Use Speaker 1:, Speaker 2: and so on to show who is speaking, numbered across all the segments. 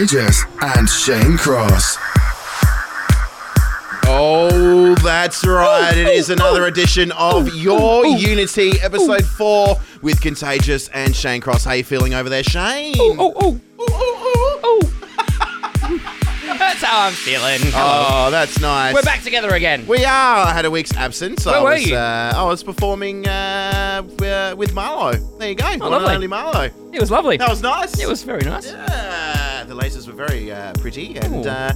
Speaker 1: with and Shane Cross.
Speaker 2: Oh, that's right. It is another edition of Your Unity, episode four, with Contagious and Shane Cross. How you feeling over there, Shane?
Speaker 3: Oh, oh, oh, how I'm feeling. Hello.
Speaker 2: Oh, that's nice.
Speaker 3: We're back together again.
Speaker 2: We are. I had a week's absence. I
Speaker 3: Where were
Speaker 2: was,
Speaker 3: you?
Speaker 2: Uh, I was performing uh, with Marlo. There you go. One and
Speaker 3: Oh, lovely.
Speaker 2: only Marlo.
Speaker 3: It was lovely.
Speaker 2: That was nice.
Speaker 3: It was very nice.
Speaker 2: Yeah, the lasers were very uh, pretty and uh,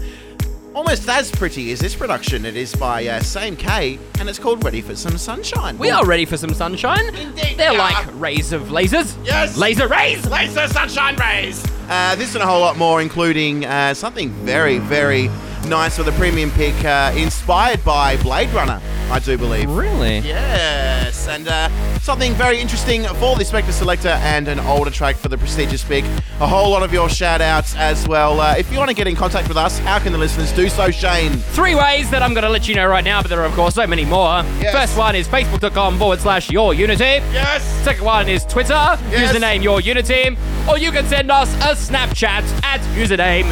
Speaker 2: almost as pretty as this production. It is by uh, Same K and it's called Ready for Some Sunshine.
Speaker 3: We are ready for some sunshine.
Speaker 2: Indeed
Speaker 3: They're
Speaker 2: we
Speaker 3: like
Speaker 2: are.
Speaker 3: rays of lasers.
Speaker 2: Yes.
Speaker 3: Laser rays.
Speaker 2: Laser Sunshine Rays. Uh, this and a whole lot more, including uh, something very, very nice with a premium pick, uh, inspired by Blade Runner, I do believe.
Speaker 3: Really?
Speaker 2: Yes, and uh, something very interesting for the Spector Selector and an older track for the prestigious pick. A whole lot of your shout outs as well. Uh, if you want to get in contact with us, how can the listeners do so, Shane?
Speaker 3: Three ways that I'm going to let you know right now, but there are, of course, so many more.
Speaker 2: Yes.
Speaker 3: First one is facebook.com forward slash your unity.
Speaker 2: Yes!
Speaker 3: Second one is Twitter,
Speaker 2: Yes.
Speaker 3: username your unity. Or you can send us a Snapchat at username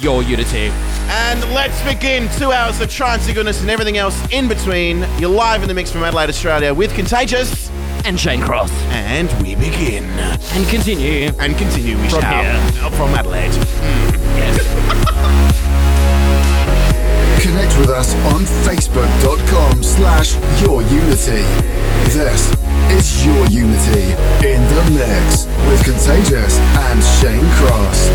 Speaker 3: your unity.
Speaker 2: And let's begin two hours of trancey goodness and everything else in between. You're live in the mix from Adelaide, Australia with Contagious,
Speaker 3: And Shane Cross.
Speaker 2: and we begin.
Speaker 3: And continue.
Speaker 2: And continue, we
Speaker 3: From
Speaker 2: shall.
Speaker 3: here.
Speaker 2: Uh, From Adelaide.
Speaker 3: Yes.
Speaker 1: Connect with us on facebook.com slash your unity. This is your unity in the mix with Contagious and Shane Cross.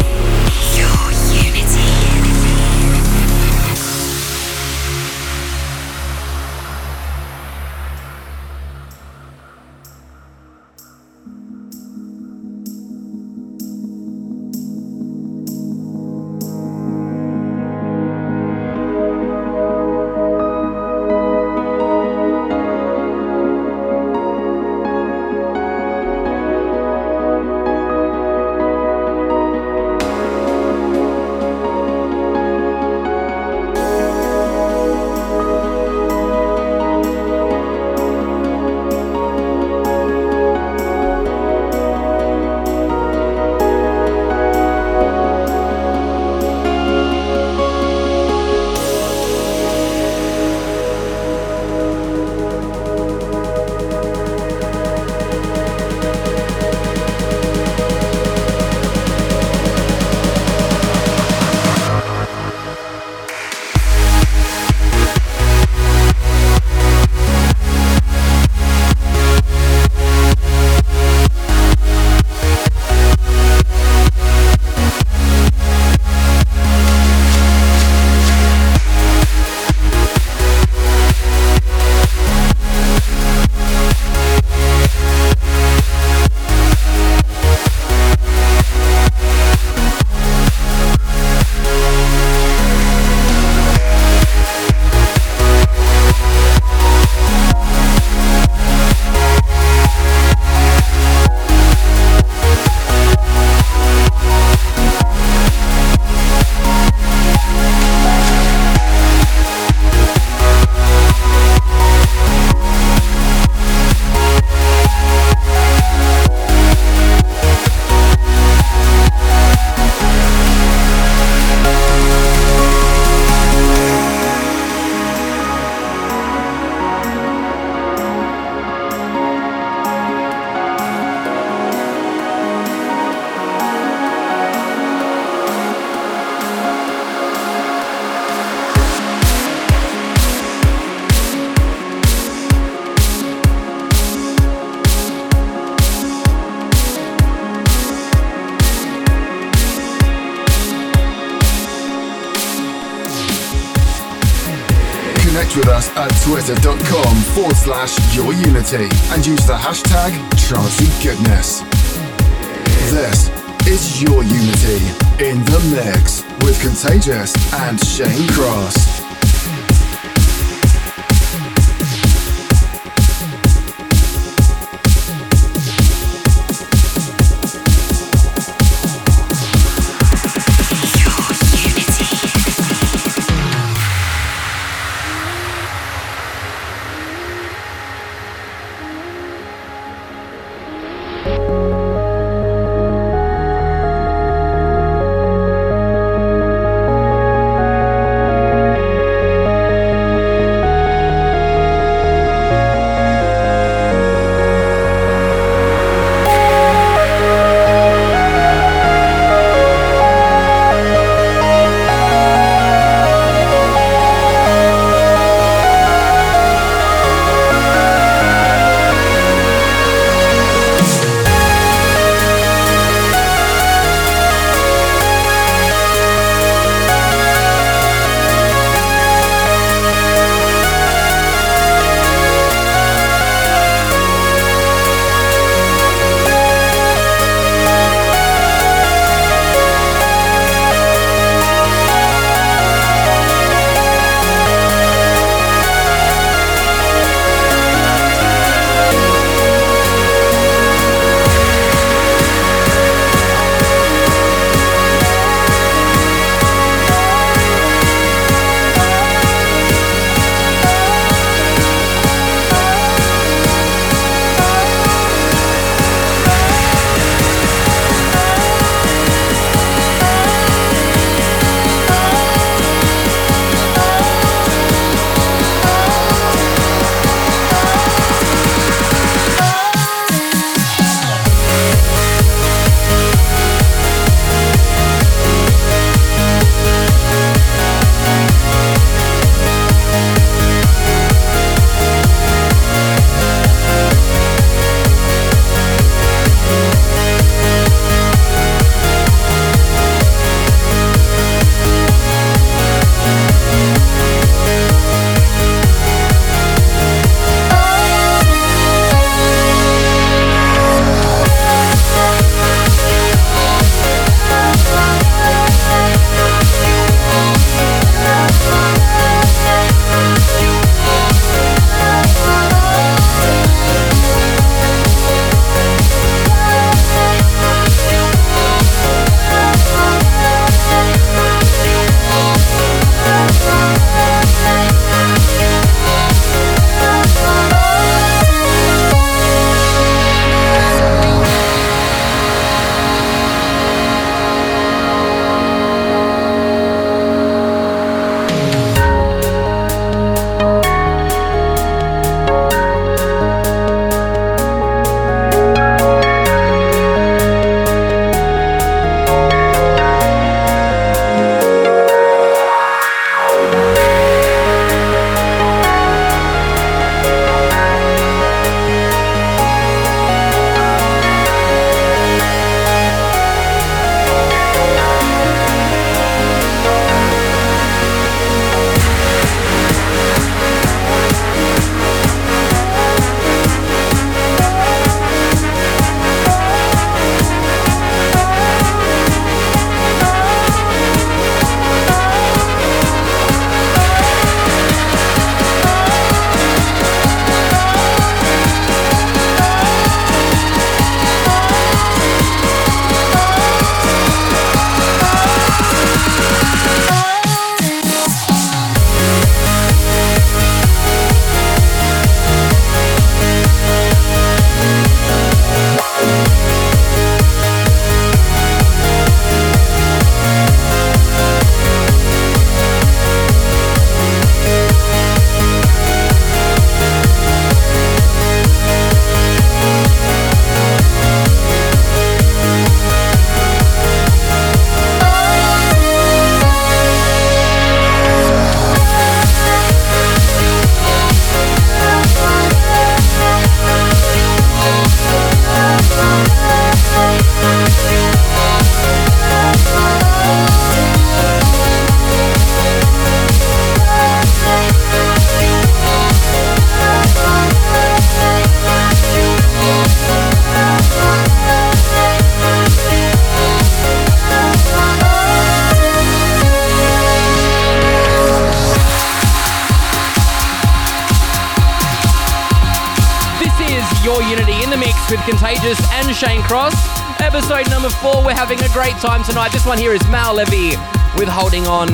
Speaker 3: Time tonight. This one here is Maor Levi with Holding On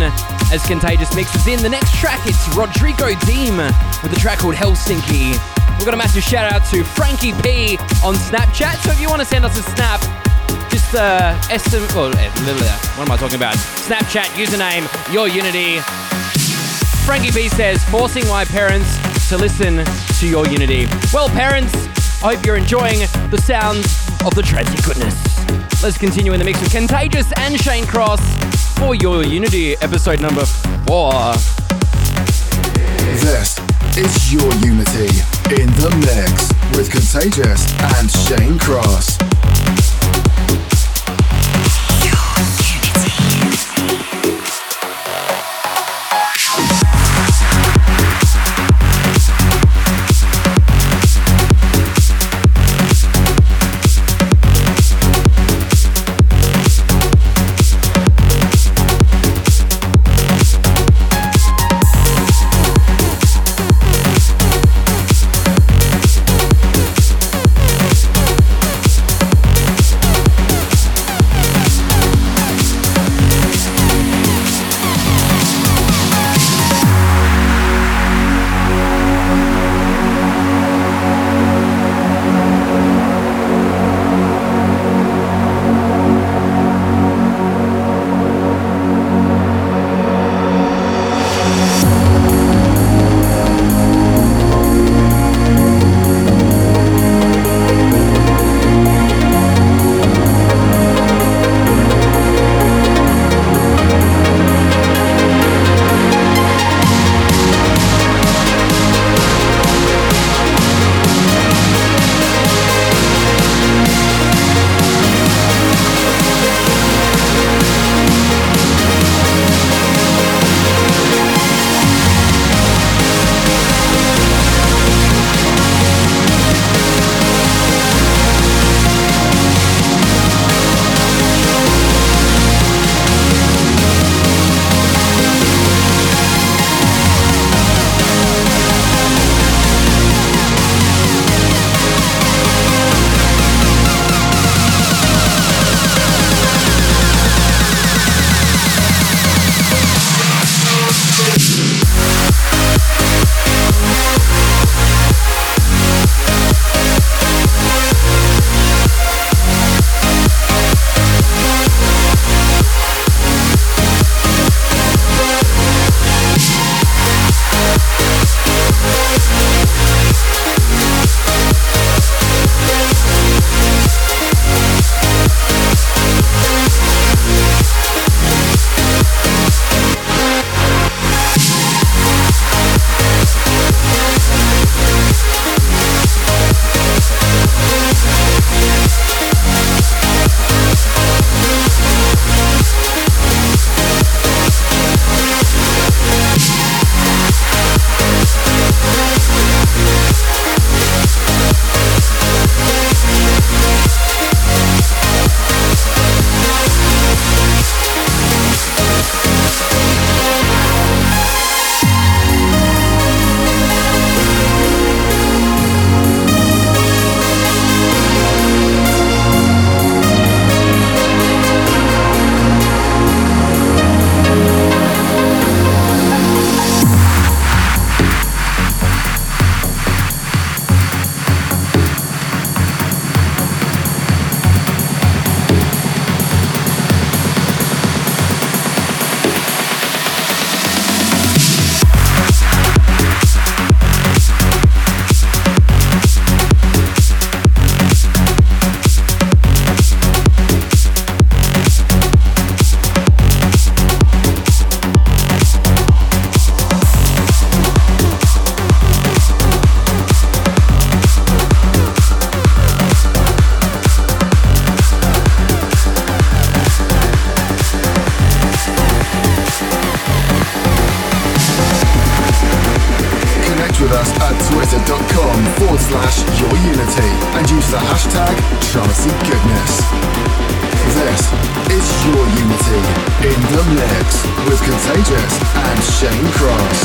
Speaker 3: as Contagious mixes in. The next track, it's Rodrigo Deem with a track called Helsinki. We've got a massive shout out to Frankie P on Snapchat. So if you want to send us a snap, just uh, estimate. Well, eh, what am I talking about? Snapchat username Your Unity. Frankie B says, forcing my parents to listen to Your Unity. Well, parents, I hope you're enjoying the sounds of the trancey goodness. Let's continue in the mix with Contagious and Shane Cross for Your Unity, episode number four.
Speaker 1: This is Your Unity in the mix with Contagious and Shane Cross.
Speaker 4: twitter.com forward slash your unity and use the hashtag charity Goodness. This is your unity in the mix
Speaker 2: with Contagious and Shane Cross.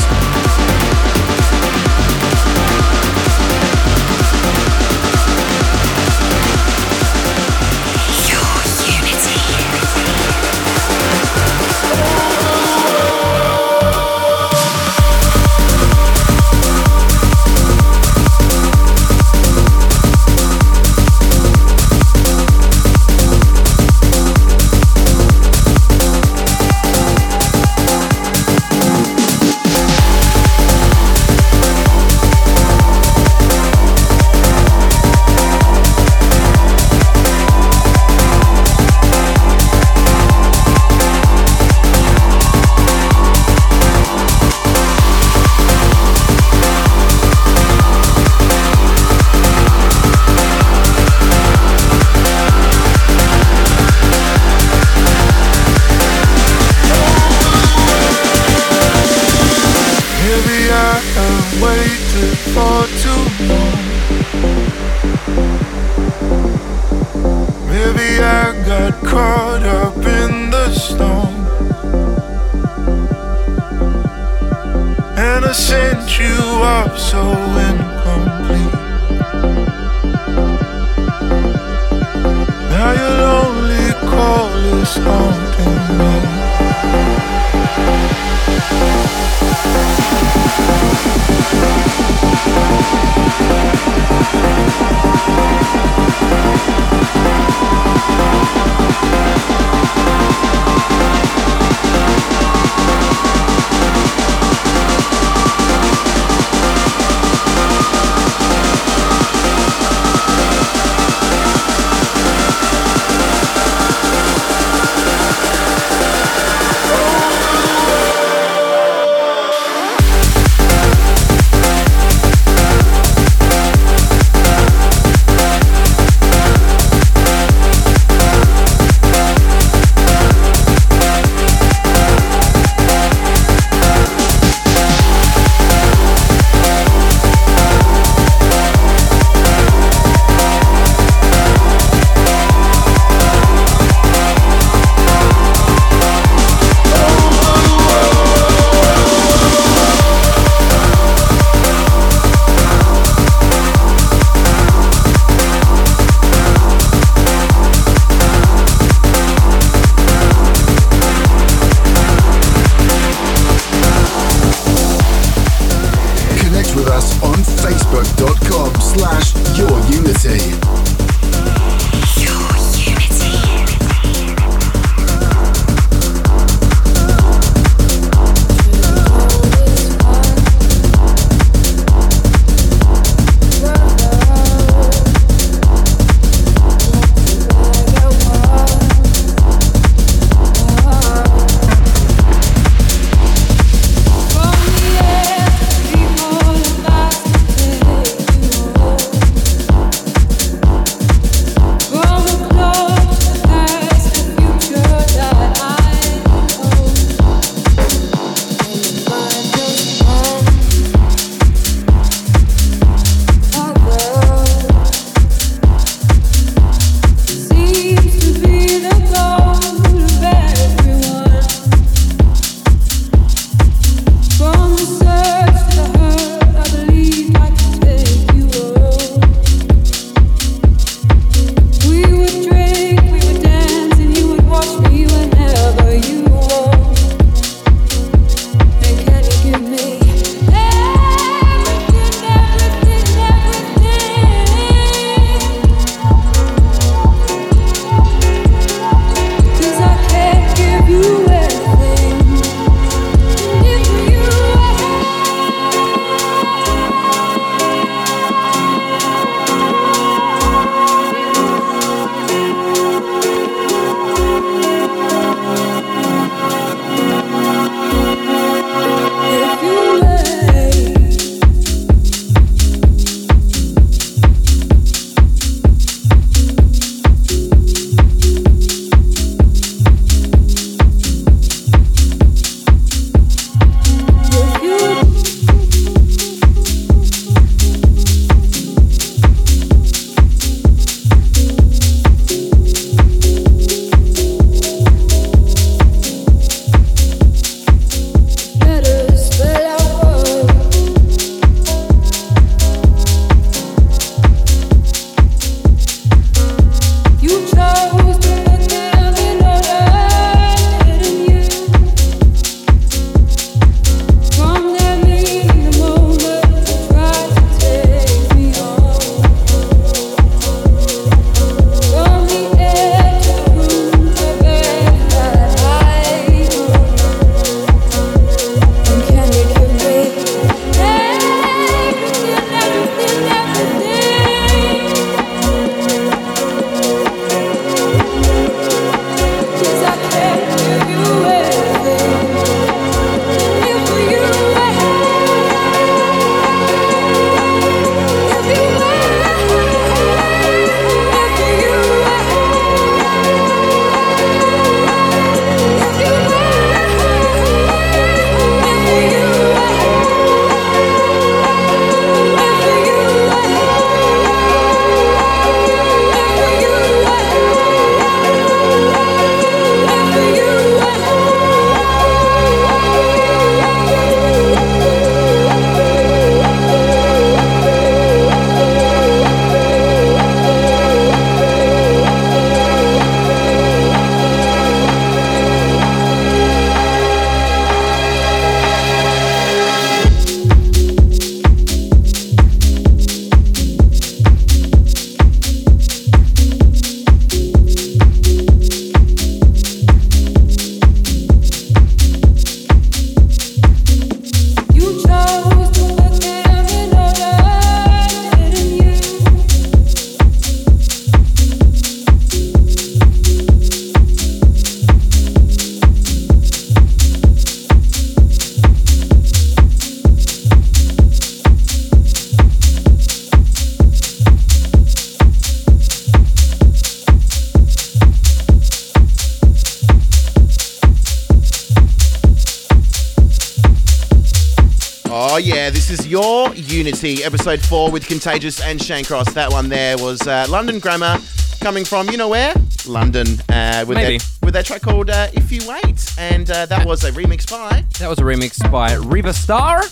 Speaker 2: Episode four with Contagious and Shane Cross. That one there was uh, London Grammar, coming from you know where? London, uh, with
Speaker 3: Maybe.
Speaker 2: their with their track called uh, "If You Wait," and uh, that was a remix by.
Speaker 3: That was a remix by Riva Starr.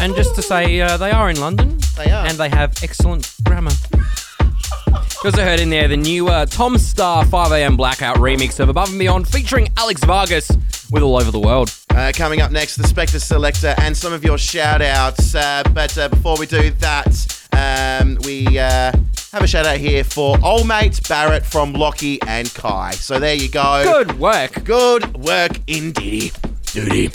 Speaker 3: And just to say, uh, they are in London.
Speaker 2: They are.
Speaker 3: And they have excellent grammar. You also heard in there the new uh, Tom Staar 5am Blackout remix of Above and Beyond featuring Alex Vargas with All Over the World.
Speaker 2: Uh, coming up next, the Spector Selector and some of your shout outs. Uh, but uh, before we do that, um, we uh, have a shout out here for old mate Barrett from Lockie and Kai. So there you go.
Speaker 3: Good work.
Speaker 2: Good work indeed. Duty.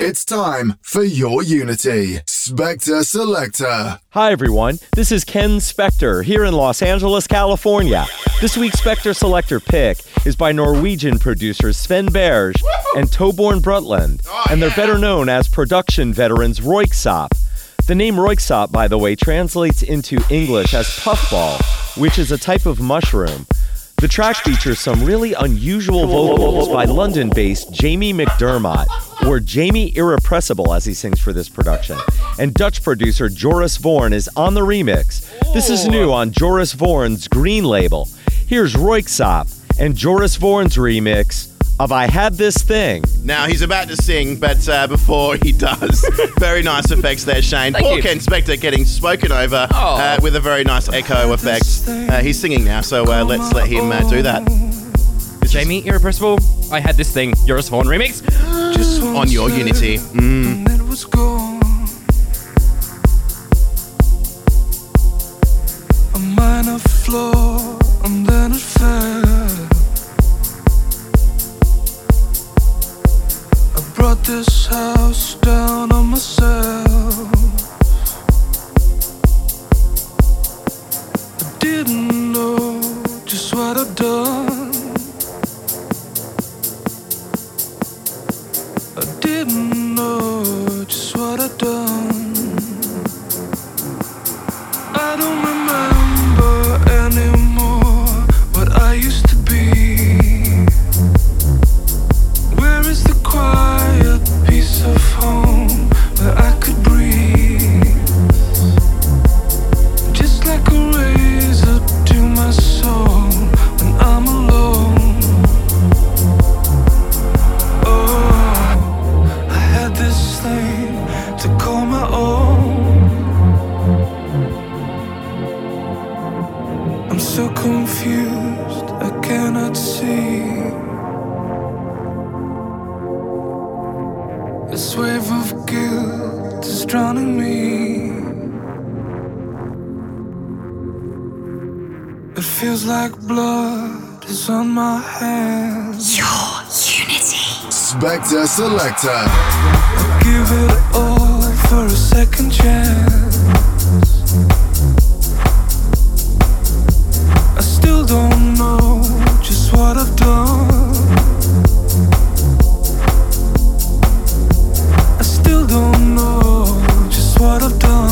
Speaker 1: It's time for your Unity. Spector Selector.
Speaker 5: Hi, everyone. This is Ken Spector here in Los Angeles, California. This week's Spector Selector pick is by Norwegian producers Sven Berge and Torbjørn Brundtland, and they're better known as production veterans Royksopp. The name Royksopp, by the way, translates into English as puffball, which is a type of mushroom. The track features some really unusual vocals by London based Jamie McDermott, or Jamie Irrepressible as he sings for this production. And Dutch producer Joris Voorn is on the remix. This is new on Joris Voorn's Green label. Here's Royksopp and Joris Voorn's remix of I Had This Thing.
Speaker 2: Now he's about to sing, but uh, before he does, very nice effects there, Shane.
Speaker 3: Thank
Speaker 2: Poor
Speaker 3: you.
Speaker 2: Ken Spector getting spoken over
Speaker 3: Oh.
Speaker 2: uh, with a very nice echo effect. Uh, he's singing now, so uh, let's let him uh, do that. This is
Speaker 3: Jamie Irrepressible. I had this thing. Joris Voorn remix.
Speaker 6: Just
Speaker 2: on your Unity. Mm.
Speaker 6: and it was gone. A minor flaw, and then it fell. This house down on myself. I didn't know just what I'd done. I didn't know just what I'd done. I don't remember feels like blood is on my hands.
Speaker 7: Your Unity.
Speaker 1: Spector Selector.
Speaker 6: Give it all for a second chance. I still don't know just what I've done. I still don't know just what I've done.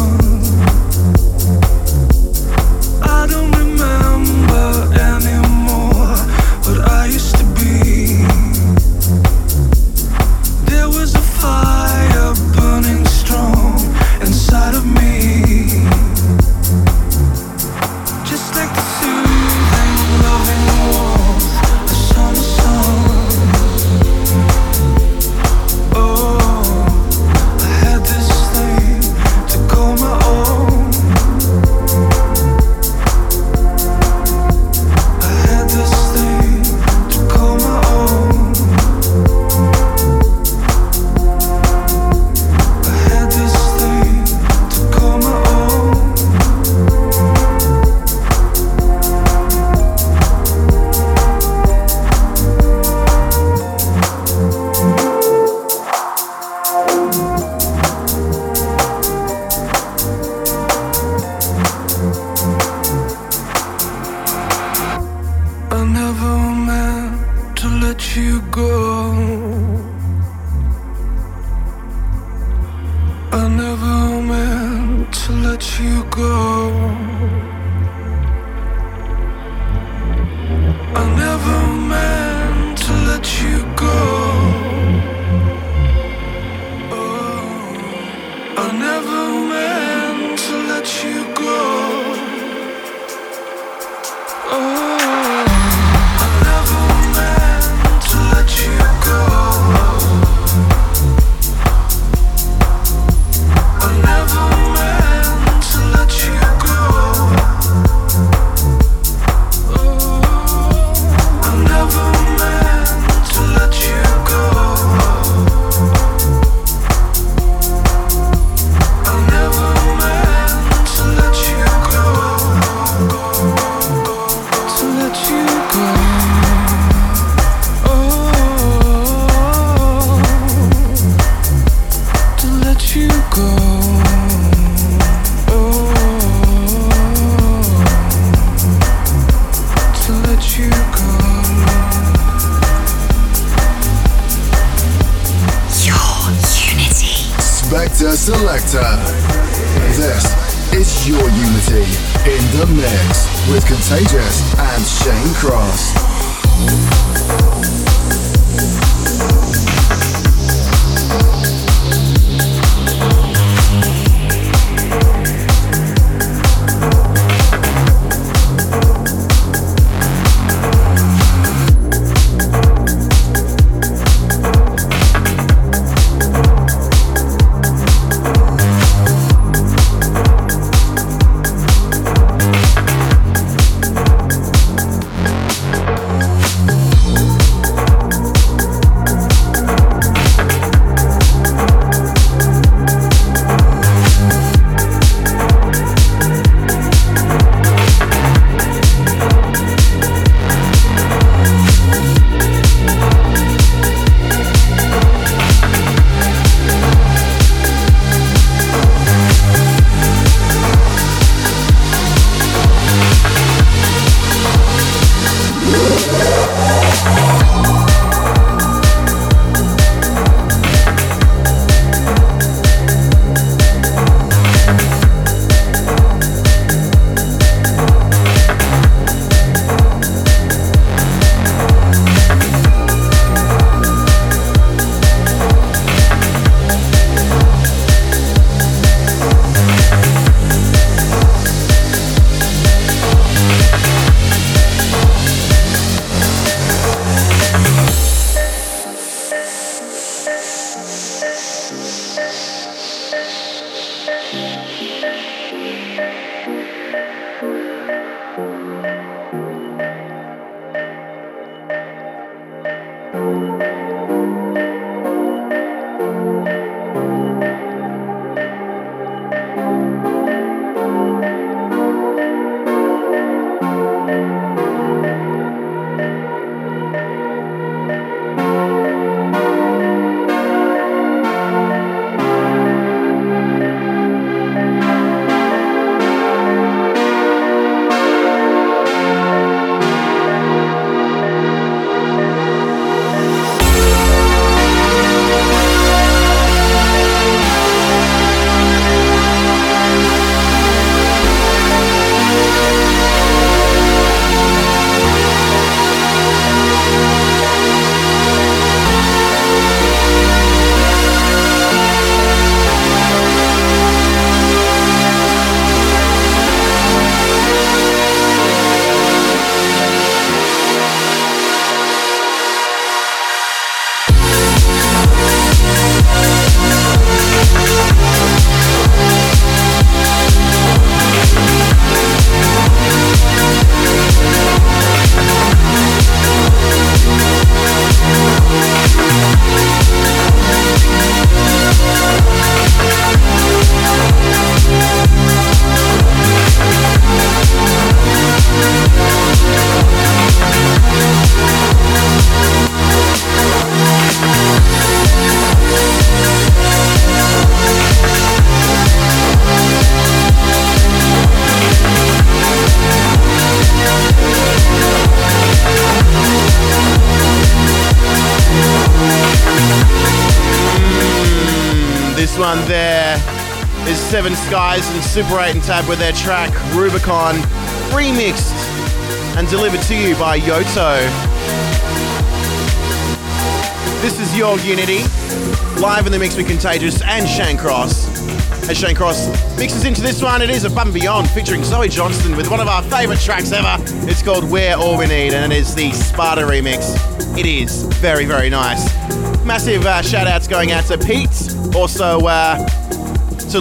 Speaker 2: Skies and Super 8 and Tab with their track Rubicon, remixed and delivered to you by Yotto. This is Your Unity, live in the mix with Contagious and Shane Cross. As Shane Cross mixes into this one, it is Above and Beyond featuring Zoe Johnston with one of our favourite tracks ever. It's called We're All We Need and it is the Spada remix. It is very, very nice. Massive uh, shout outs going out to Pete, also uh,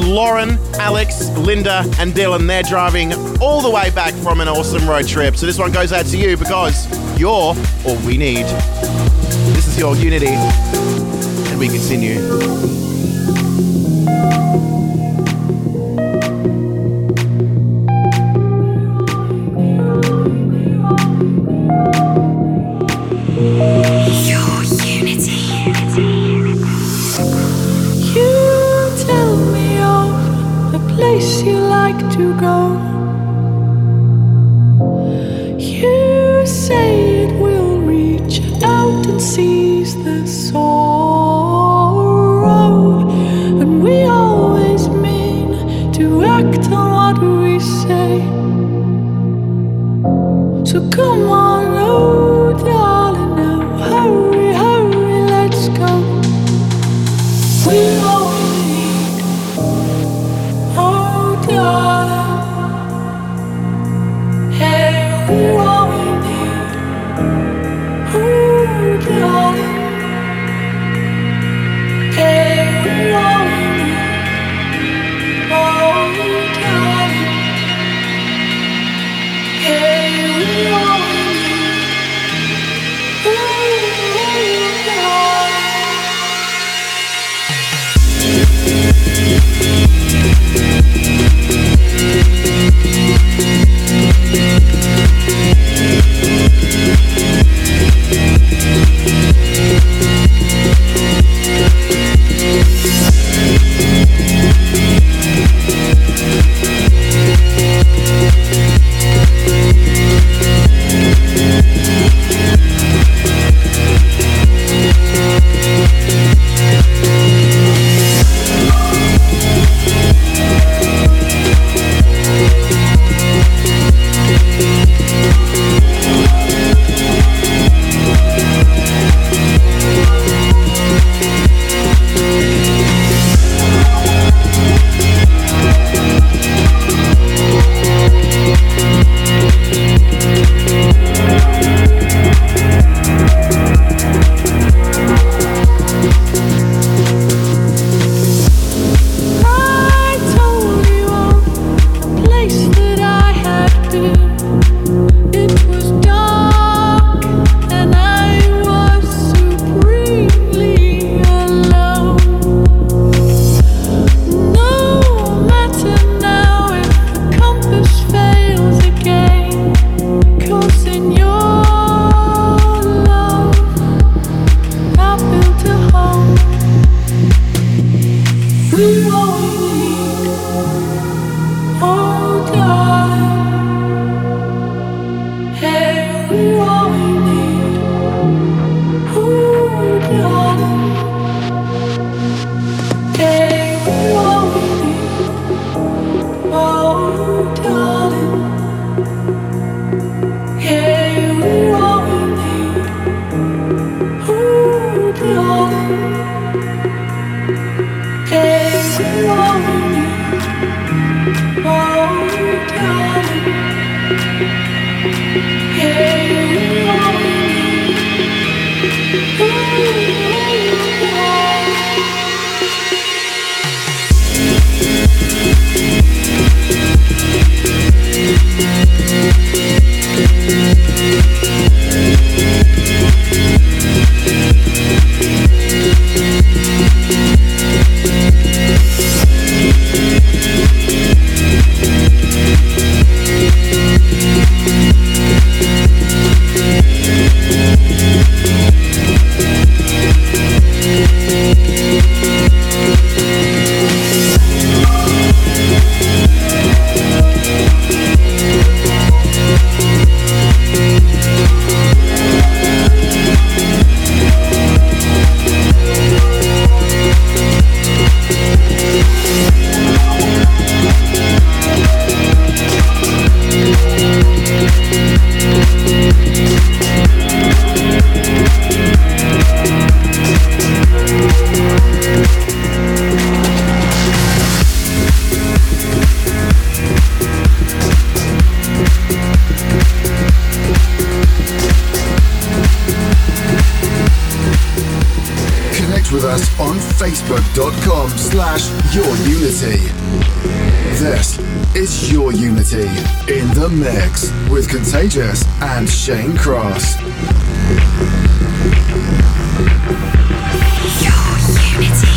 Speaker 2: to Lauren, Alex, Linda, and Dylan. They're driving all the way back from an awesome road trip. So this one goes out to you because you're all we need. This is your Unity, and we continue.
Speaker 1: us on facebook.com slash Your Unity. This is Your Unity in the Mix with Contagious and Shane Cross.
Speaker 7: Your Unity.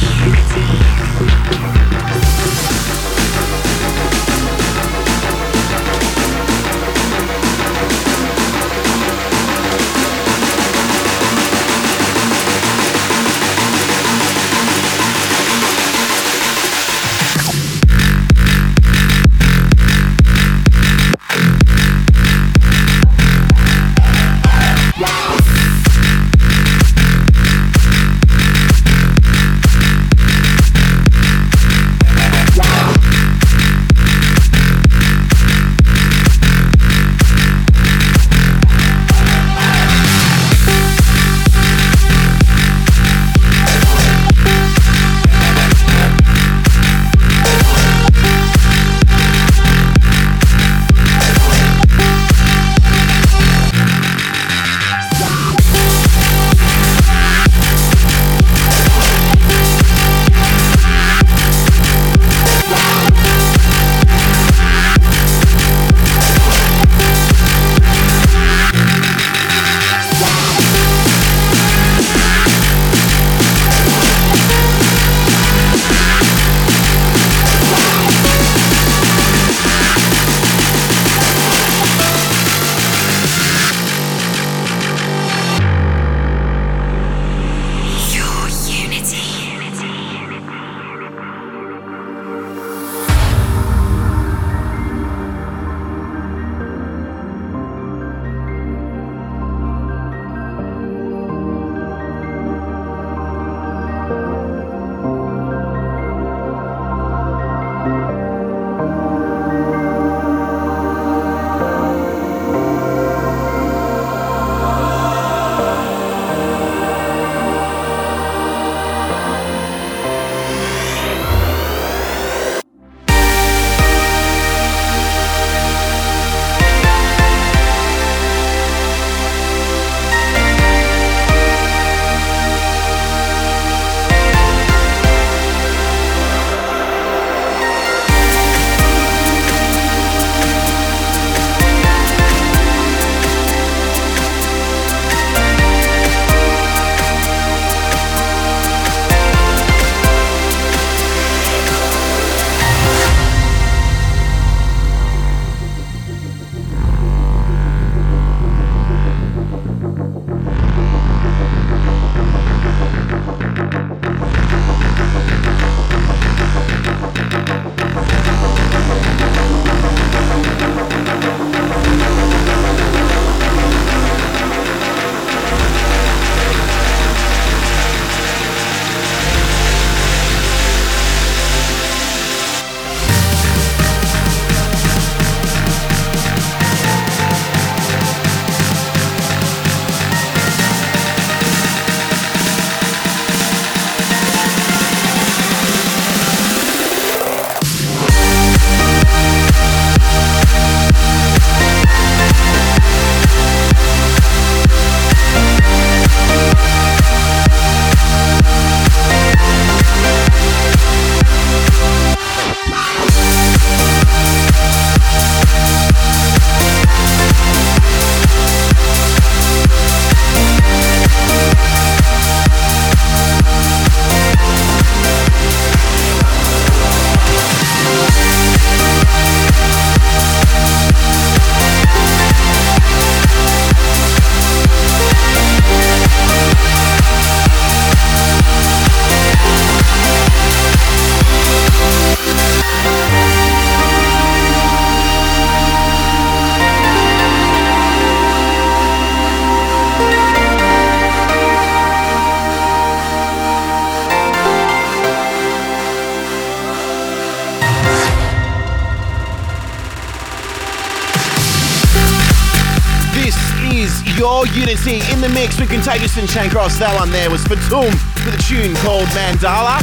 Speaker 8: Your in the mix with Contagious and Shane Cross. That one there was Fatum with a tune called Mandala.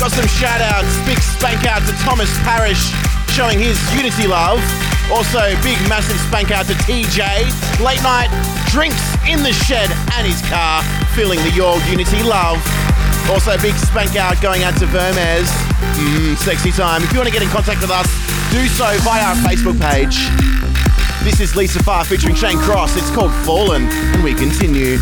Speaker 8: Got some shout outs, big spank out to Thomas Parrish showing his Unity love. Also, big massive spank out to TJ. Late night drinks in the shed and his car, feeling the Your Unity love. Also, big spank out going out to Vermes. Mmm, sexy time. If you want to get in contact with us, do so via our Facebook page. This is Lee Safar featuring Shane Cross. It's called Fallen, and we continue.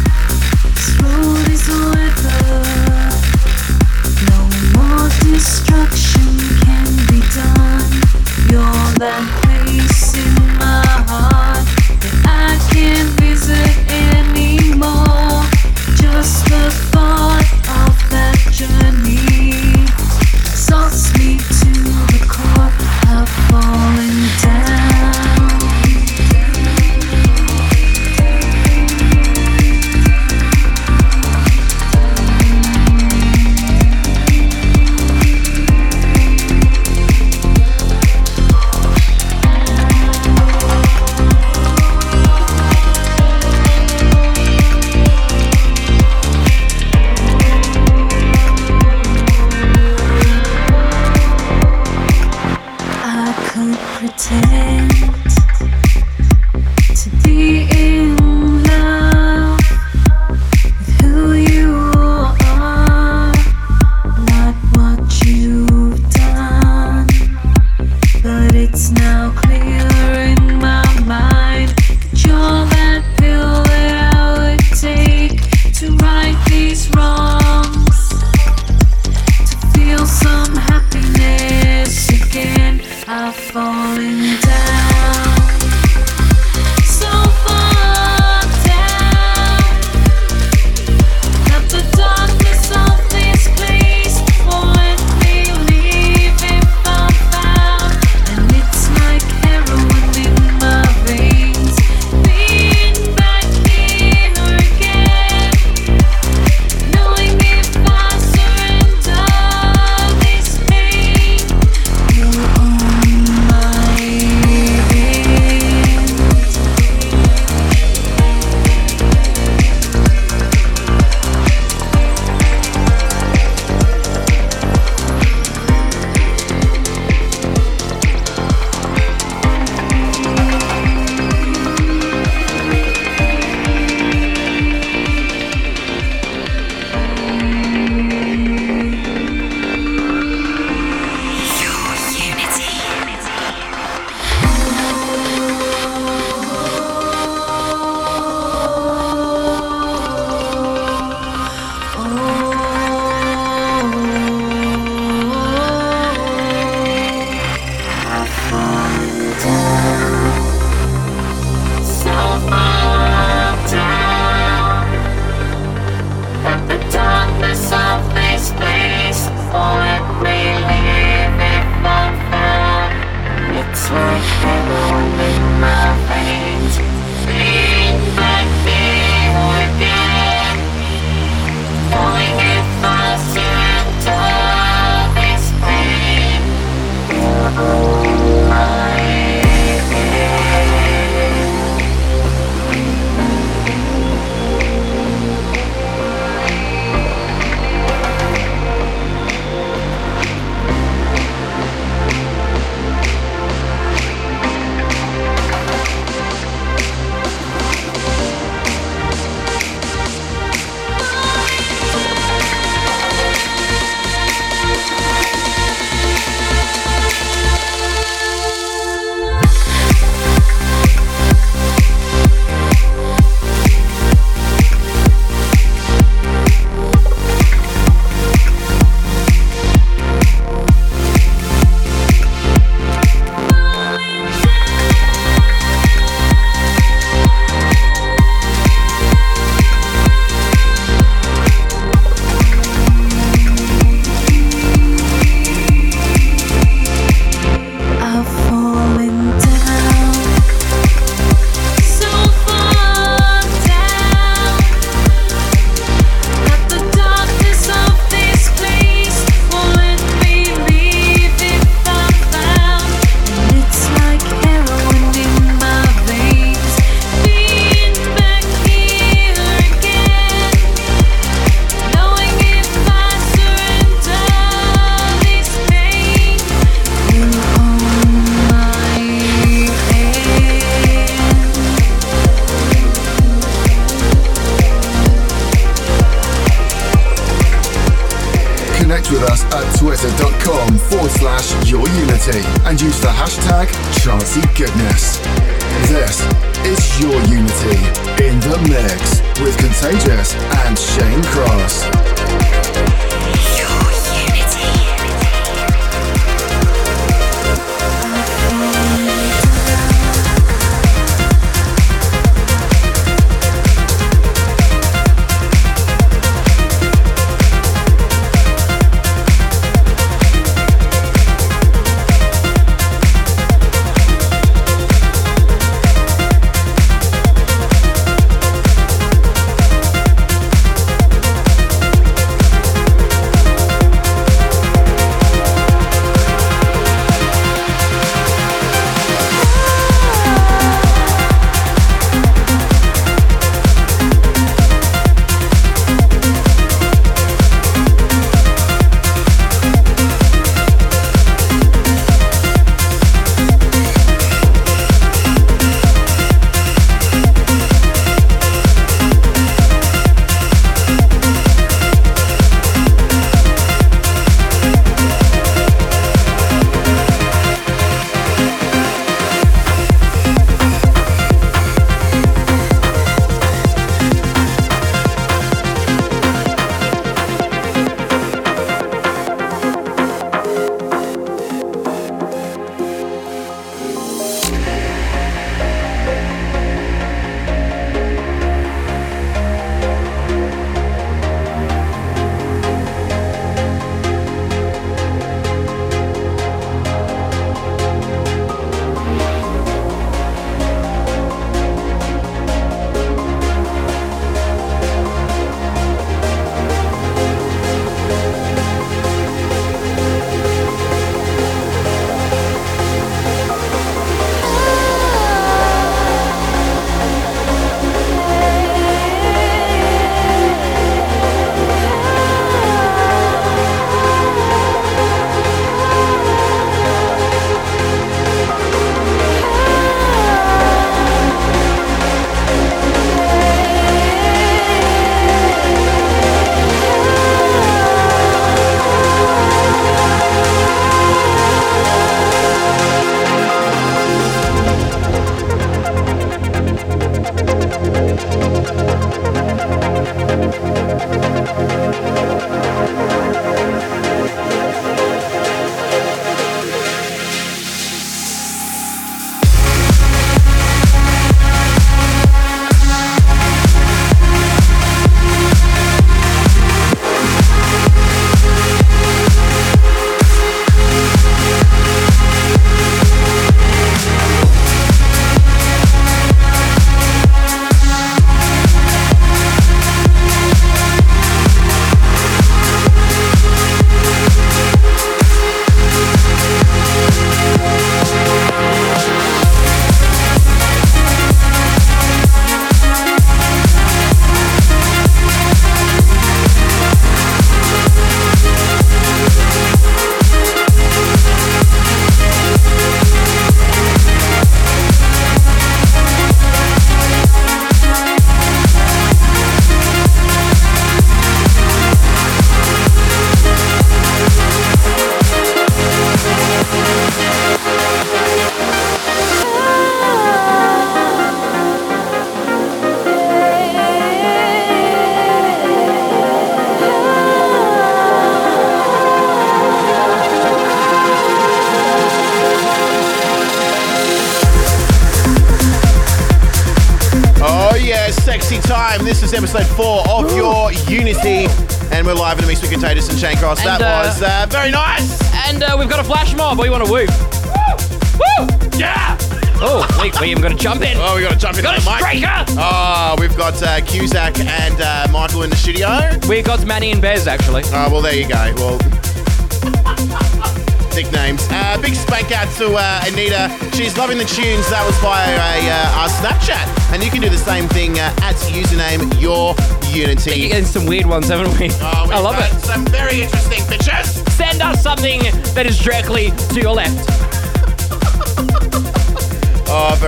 Speaker 2: Loving the tunes. That was via a, uh, uh, our Snapchat. And you can do the same thing uh, at username your unity.
Speaker 3: And some weird ones, haven't we?
Speaker 2: Oh,
Speaker 3: I love it.
Speaker 2: Some very interesting pictures.
Speaker 3: Send us something that is directly to your left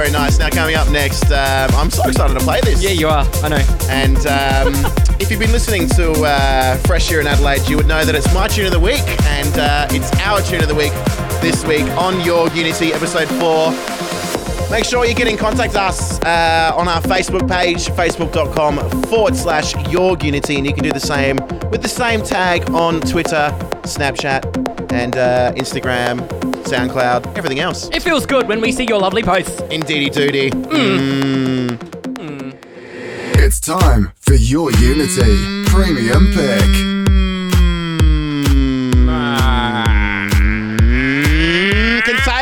Speaker 2: very nice. Now, coming up next, um, I'm so excited to play this.
Speaker 3: Yeah, you are. I know.
Speaker 2: And um, if you've been listening to uh, Fresh here in Adelaide, you would know that it's my tune of the week, and uh, it's our tune of the week this week on Your Unity, episode four. Make sure you get in contact us uh, on our Facebook page, facebook.com forward slash Your Unity, and you can do the same with the same tag on Twitter, Snapchat, and uh, Instagram, SoundCloud, everything else.
Speaker 3: It feels good when we see your lovely posts.
Speaker 2: Indeedy doody. Hmm. Hmm. Hmm.
Speaker 1: It's time for your Unity Premium Pick.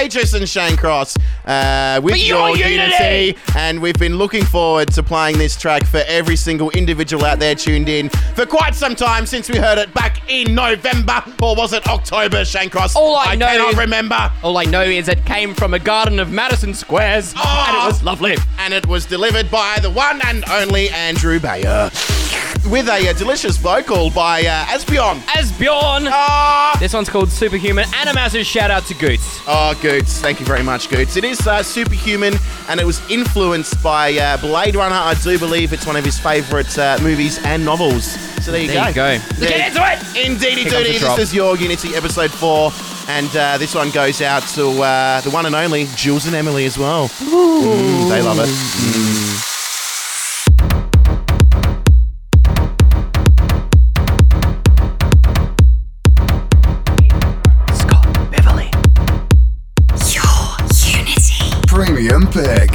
Speaker 2: Mm, and Shane Cross uh, with your,
Speaker 3: your
Speaker 2: Unity.
Speaker 3: Unity.
Speaker 2: And we've been looking forward to playing this track for every single individual out there tuned in for quite some time since we heard it back in November. Or was it October, Shane Cross?
Speaker 3: All I know
Speaker 2: cannot
Speaker 3: is-
Speaker 2: remember.
Speaker 3: All I know is it came from a garden of Madison Squares,
Speaker 2: Oh.
Speaker 3: and it was lovely.
Speaker 2: And it was delivered by the one and only Andrew Bayer. With a, uh, delicious vocal by uh, Asbjorn.
Speaker 3: Asbjorn.
Speaker 2: Ah!
Speaker 3: This one's called Superhuman, and a massive shout out to Goots.
Speaker 2: Oh, Goots. Thank you very much, Goots. It is uh, superhuman and it was influenced by uh, Blade Runner. I do believe it's one of his favourite uh, movies and novels. So there you
Speaker 3: There
Speaker 2: go.
Speaker 3: you go.
Speaker 2: There-
Speaker 3: get into it.
Speaker 2: Indeedy doody. This is your Unity episode four. And uh, this one goes out to uh, the one and only Jules and Emily as well. Mm, they love it.
Speaker 3: Scott
Speaker 1: Premium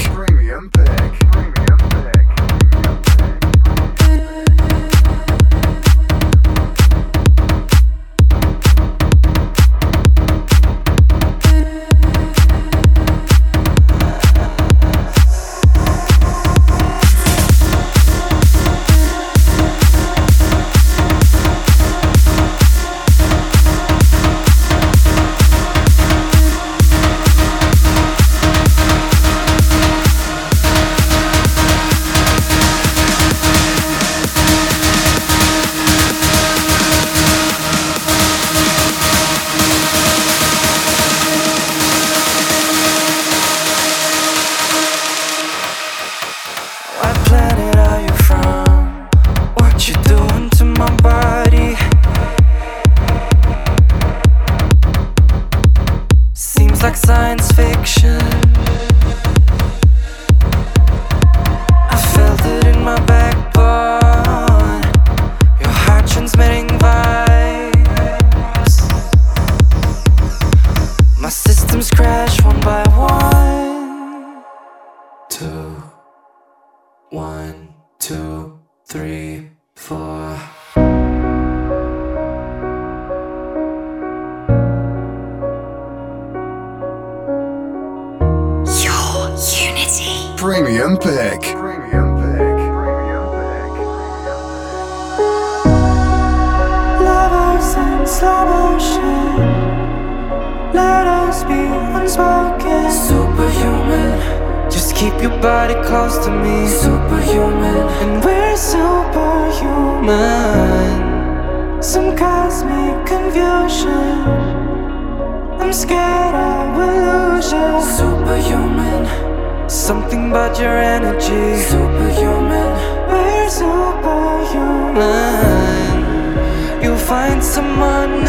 Speaker 9: Something about your energy. Superhuman. We're superhuman. You'll find someone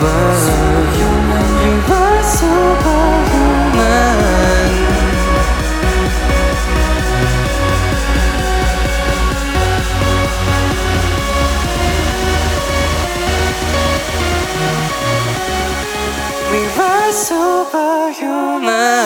Speaker 9: superhuman. You superhuman. We were superhuman.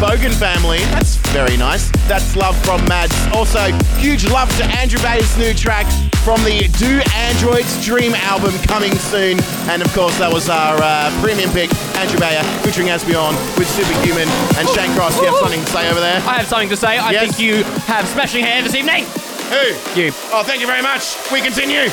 Speaker 2: Bogan family. That's very nice. That's love from Mads. Also, huge love to Andrew Bayer's new track, from the Do Androids Dream album coming soon. And of course, that was our uh, premium pick, Andrew Bayer, featuring Asbjorn with Superhuman and Shane Cross. You have something to say over there?
Speaker 3: I have something to say. I
Speaker 2: Yes.
Speaker 3: think you have smashing hair this evening.
Speaker 2: Who?
Speaker 3: You.
Speaker 2: Oh, thank you very much. We continue.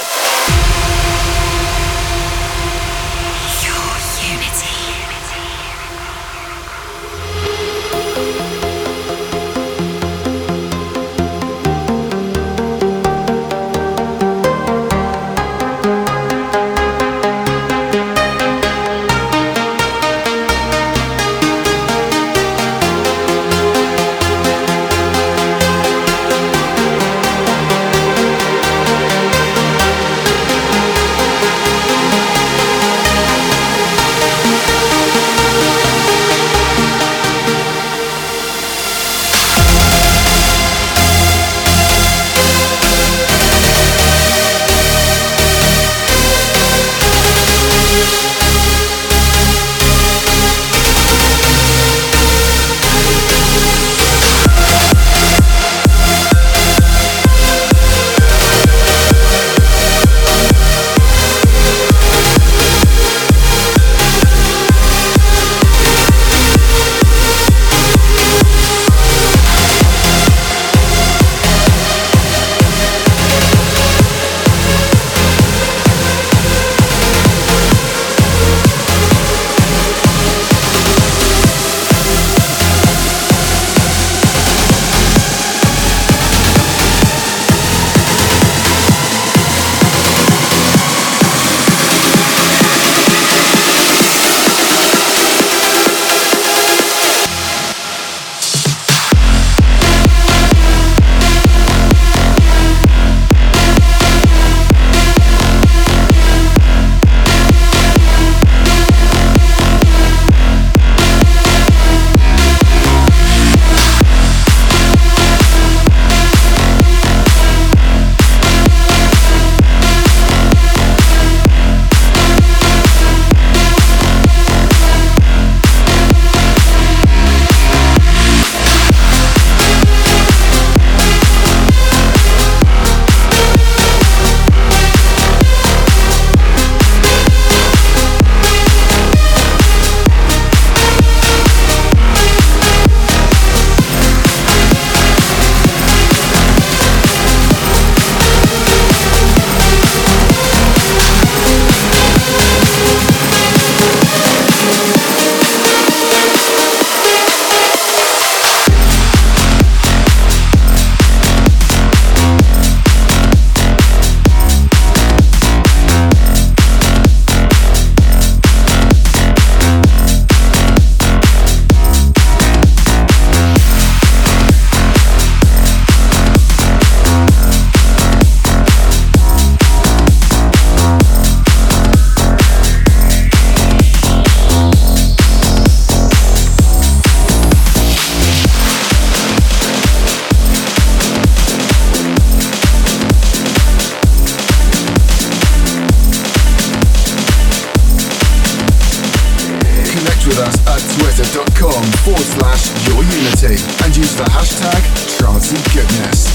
Speaker 7: Your unity
Speaker 1: and use the hashtag Trancey Goodness.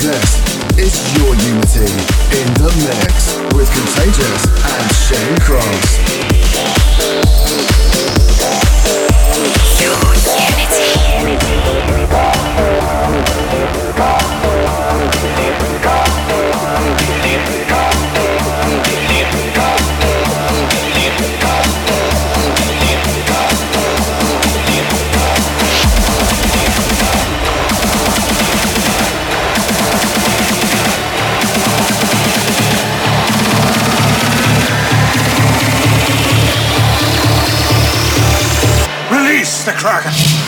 Speaker 1: This is your unity in the mix with Contagious and Shane Cross.
Speaker 7: Your unity.
Speaker 10: The Kraken!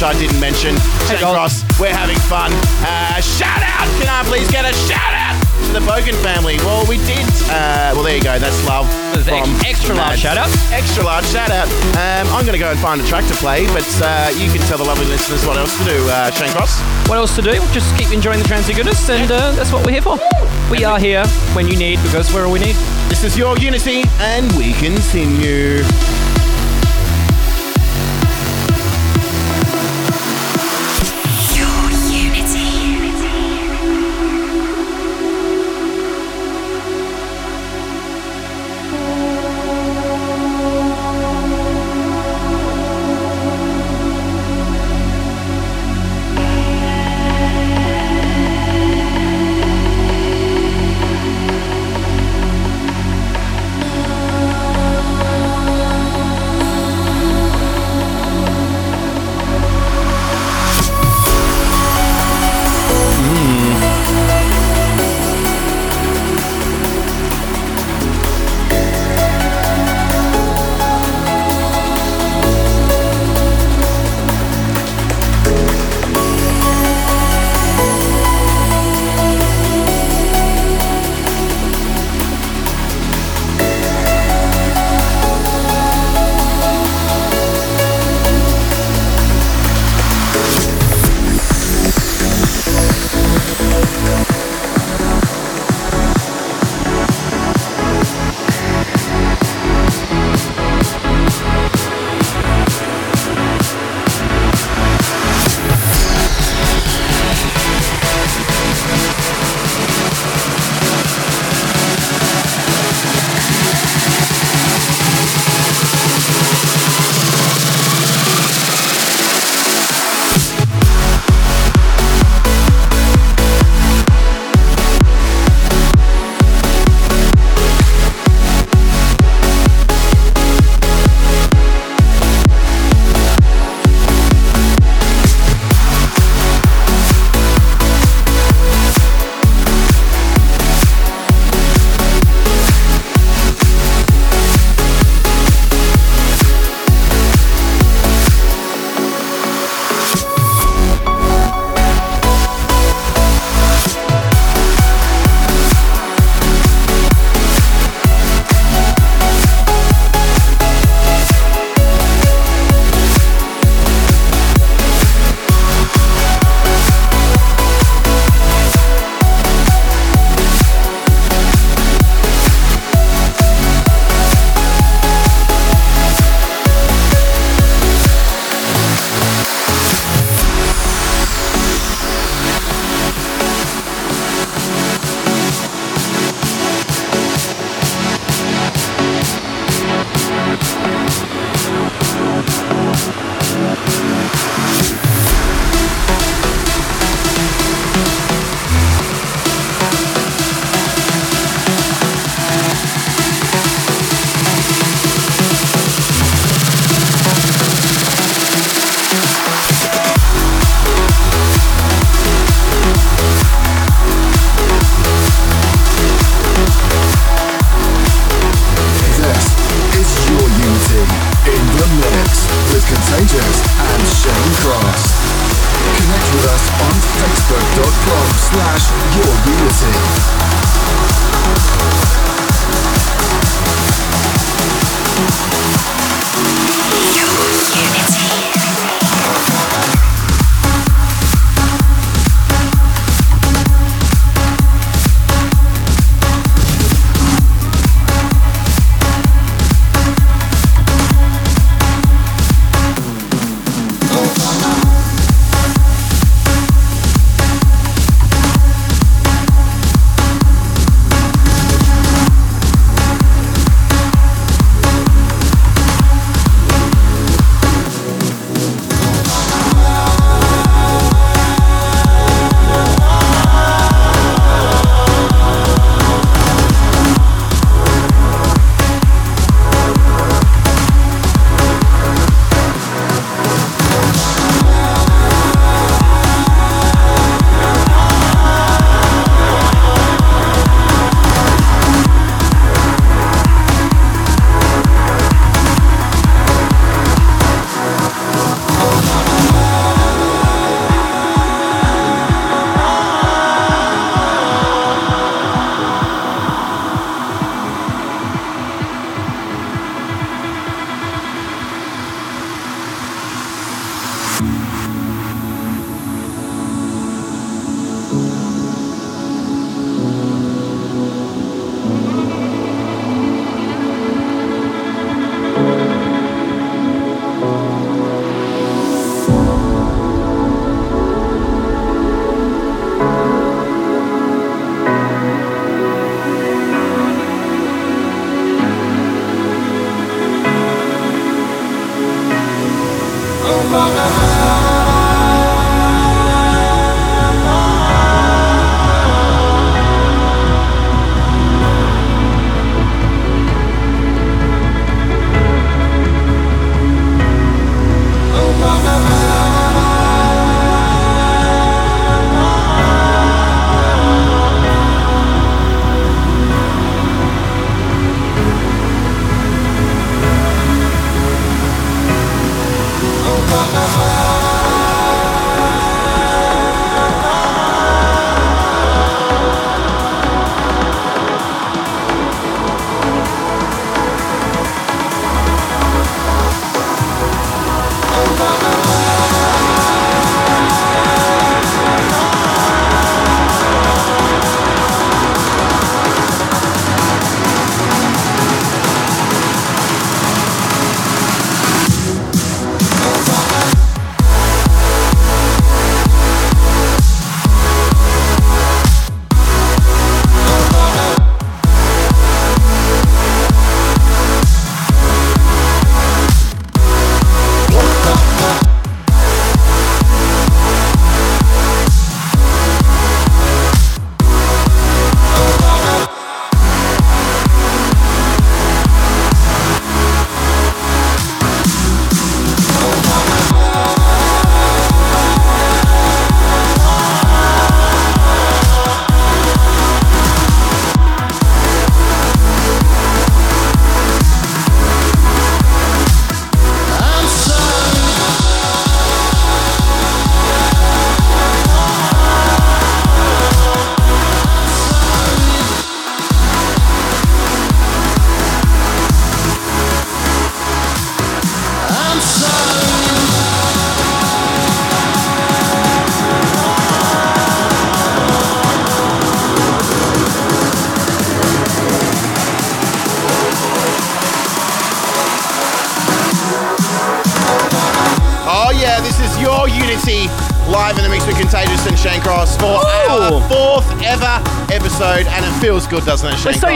Speaker 2: Which I didn't mention. Shane
Speaker 3: guys.
Speaker 2: Cross, we're having fun. Uh, shout out! Can I please get a shout out to the Bogan family? Well, we did. Uh, well, there you go. That's love. From
Speaker 3: extra large shout out.
Speaker 2: Extra large shout out. Um, I'm going to go and find a track to play, but uh, you can tell the lovely listeners what else to do, uh, Shane Cross.
Speaker 3: What else to do? Just keep enjoying the trancey goodness, and uh, that's what we're here for. We are here when you need because we're all we need.
Speaker 2: This is your Unity, and we continue.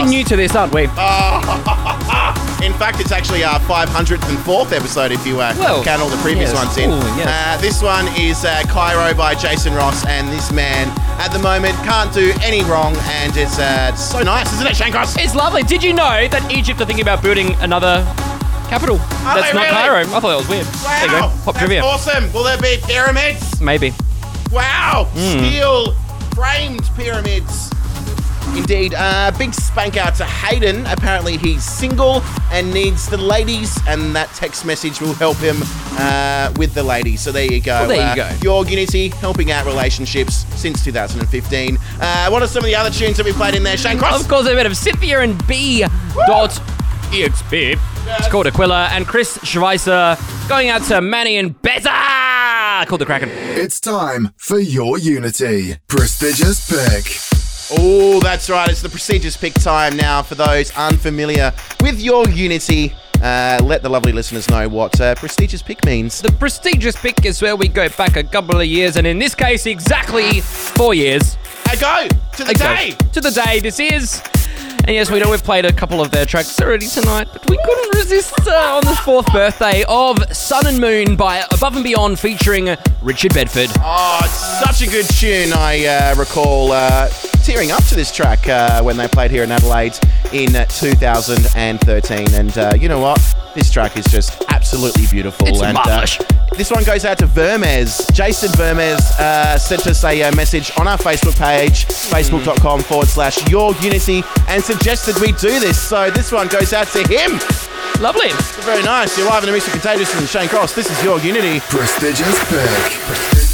Speaker 3: We're
Speaker 2: Shane
Speaker 3: so
Speaker 2: Cross?
Speaker 3: new to this, aren't we?
Speaker 2: In fact, it's actually our 504th episode if you uh,
Speaker 3: Well,
Speaker 2: count all the previous
Speaker 3: yes.
Speaker 2: ones in.
Speaker 3: Ooh, yes.
Speaker 2: uh, this one is uh, Cairo by Jason Ross, and this man at the moment can't do any wrong, and it's, uh, so nice, isn't it, Shane Cross?
Speaker 3: It's lovely. Did you know that Egypt are thinking about building another capital?
Speaker 2: Are
Speaker 3: That's not
Speaker 2: really?
Speaker 3: Cairo. I thought that was weird.
Speaker 2: Wow,
Speaker 3: There you go. Pop
Speaker 2: that's
Speaker 3: trivia.
Speaker 2: awesome. Will there be pyramids?
Speaker 3: Maybe.
Speaker 2: Wow,
Speaker 3: Hmm.
Speaker 2: steel framed pyramids. Indeed. Uh, big spank out to Hayden. Apparently, he's single and needs the ladies, and that text message will help him uh, with the ladies. So there you go.
Speaker 3: Well, there you
Speaker 2: Uh,
Speaker 3: go.
Speaker 2: Your Unity helping out relationships since 2015. Uh, what are some of the other tunes that we played in there? Shane Cross.
Speaker 3: Of course, a bit of Synthea and B. Dot EXP. It's called Aquilla and Chris Schweizer going out to Manny and Beza. Called the Kraken.
Speaker 11: It's time for your Unity. Prestigious pick.
Speaker 2: Oh, that's right. It's the prestigious pick time now for those unfamiliar with your Unity. Uh, let the lovely listeners know what uh, prestigious pick means.
Speaker 3: The prestigious pick is where we go back a couple of years, and in this case, exactly four years.
Speaker 2: I go to the day.
Speaker 3: To the day this is. And yes, we know we've played a couple of their tracks already tonight, but we couldn't resist uh, on this fourth birthday of Sun and Moon by Above and Beyond featuring Richard Bedford.
Speaker 2: Oh, it's such a good tune. I uh, recall uh, tearing up to this track uh, when they played here in Adelaide in uh, 2013. And uh, you know what? This track is just absolutely beautiful.
Speaker 3: It's
Speaker 2: and
Speaker 3: marvellous.
Speaker 2: this one goes out to Vermes. Jason Vermes uh, sent us a uh, message on our Facebook page, facebook.com forward slash your unity, and suggested we do this. So this one goes out to him.
Speaker 3: Lovely.
Speaker 2: Very nice. You're live in the Mix of Contagious and Shane Cross. This is your unity.
Speaker 11: Prestigious pick. Prestigious pick.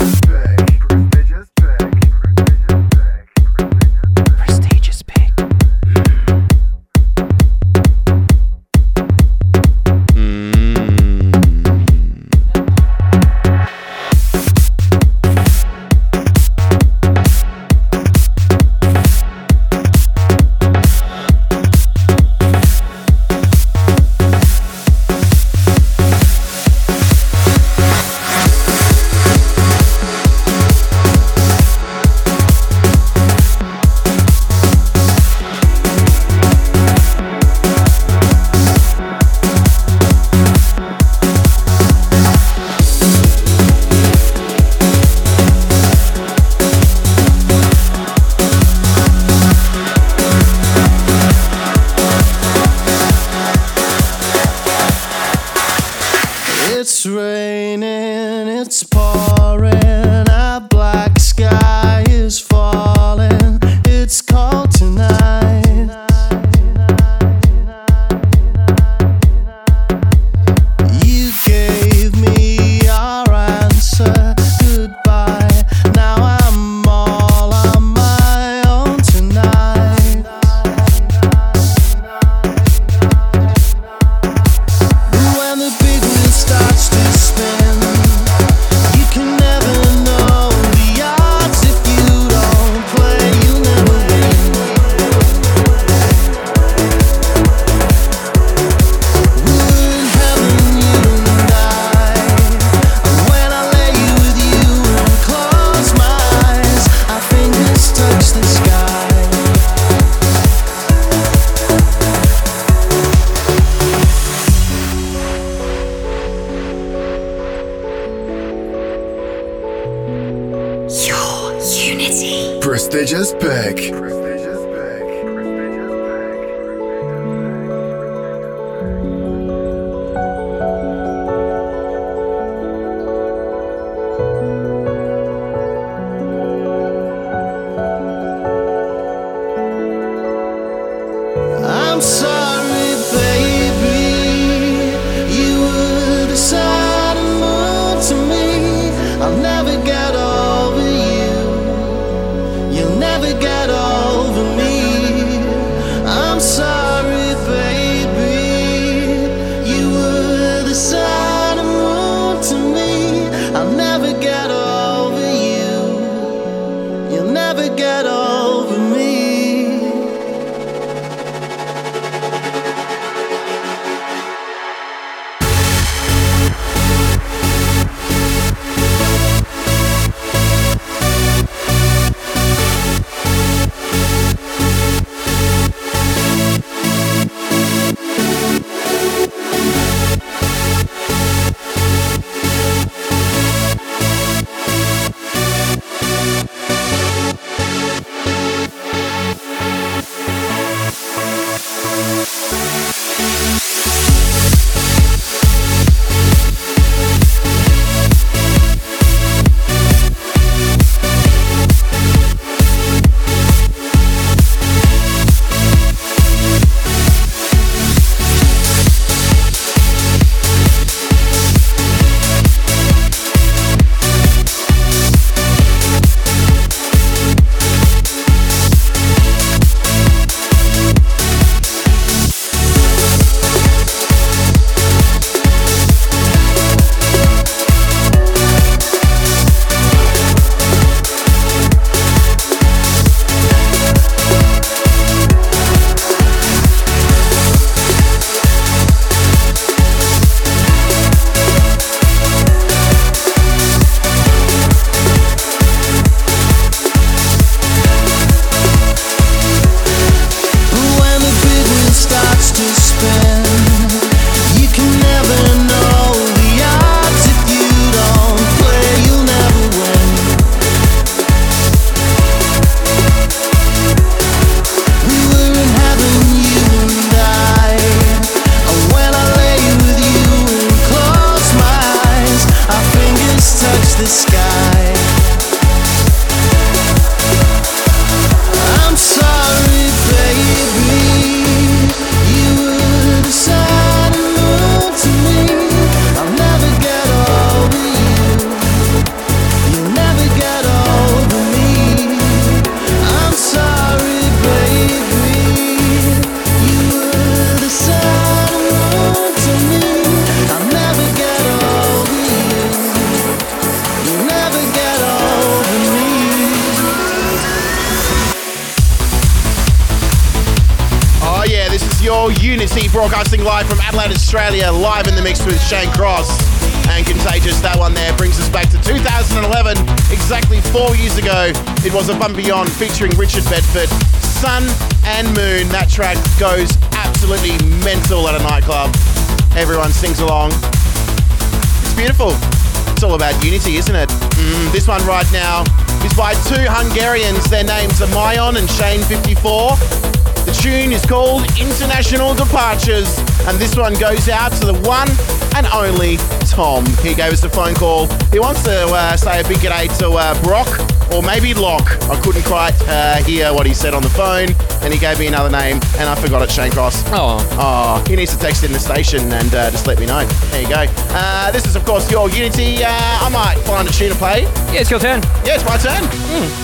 Speaker 2: Right now is by two Hungarians. Their names are Myon and Shane54. The tune is called International Departures, and this one goes out to the one and only Tom. He gave us a phone call. He wants to uh, say a big g'day to uh, Brock or maybe Locke. I couldn't quite uh, hear what he said on the phone, and he gave me another name, and I forgot it. Shane Cross.
Speaker 3: Oh.
Speaker 2: Oh, he needs to text in the station and uh, just let me know. There you go. Uh, this is, of course, your Unity. Uh, I might find a tune to play.
Speaker 3: Yeah, it's your turn.
Speaker 2: Yeah, it's my turn.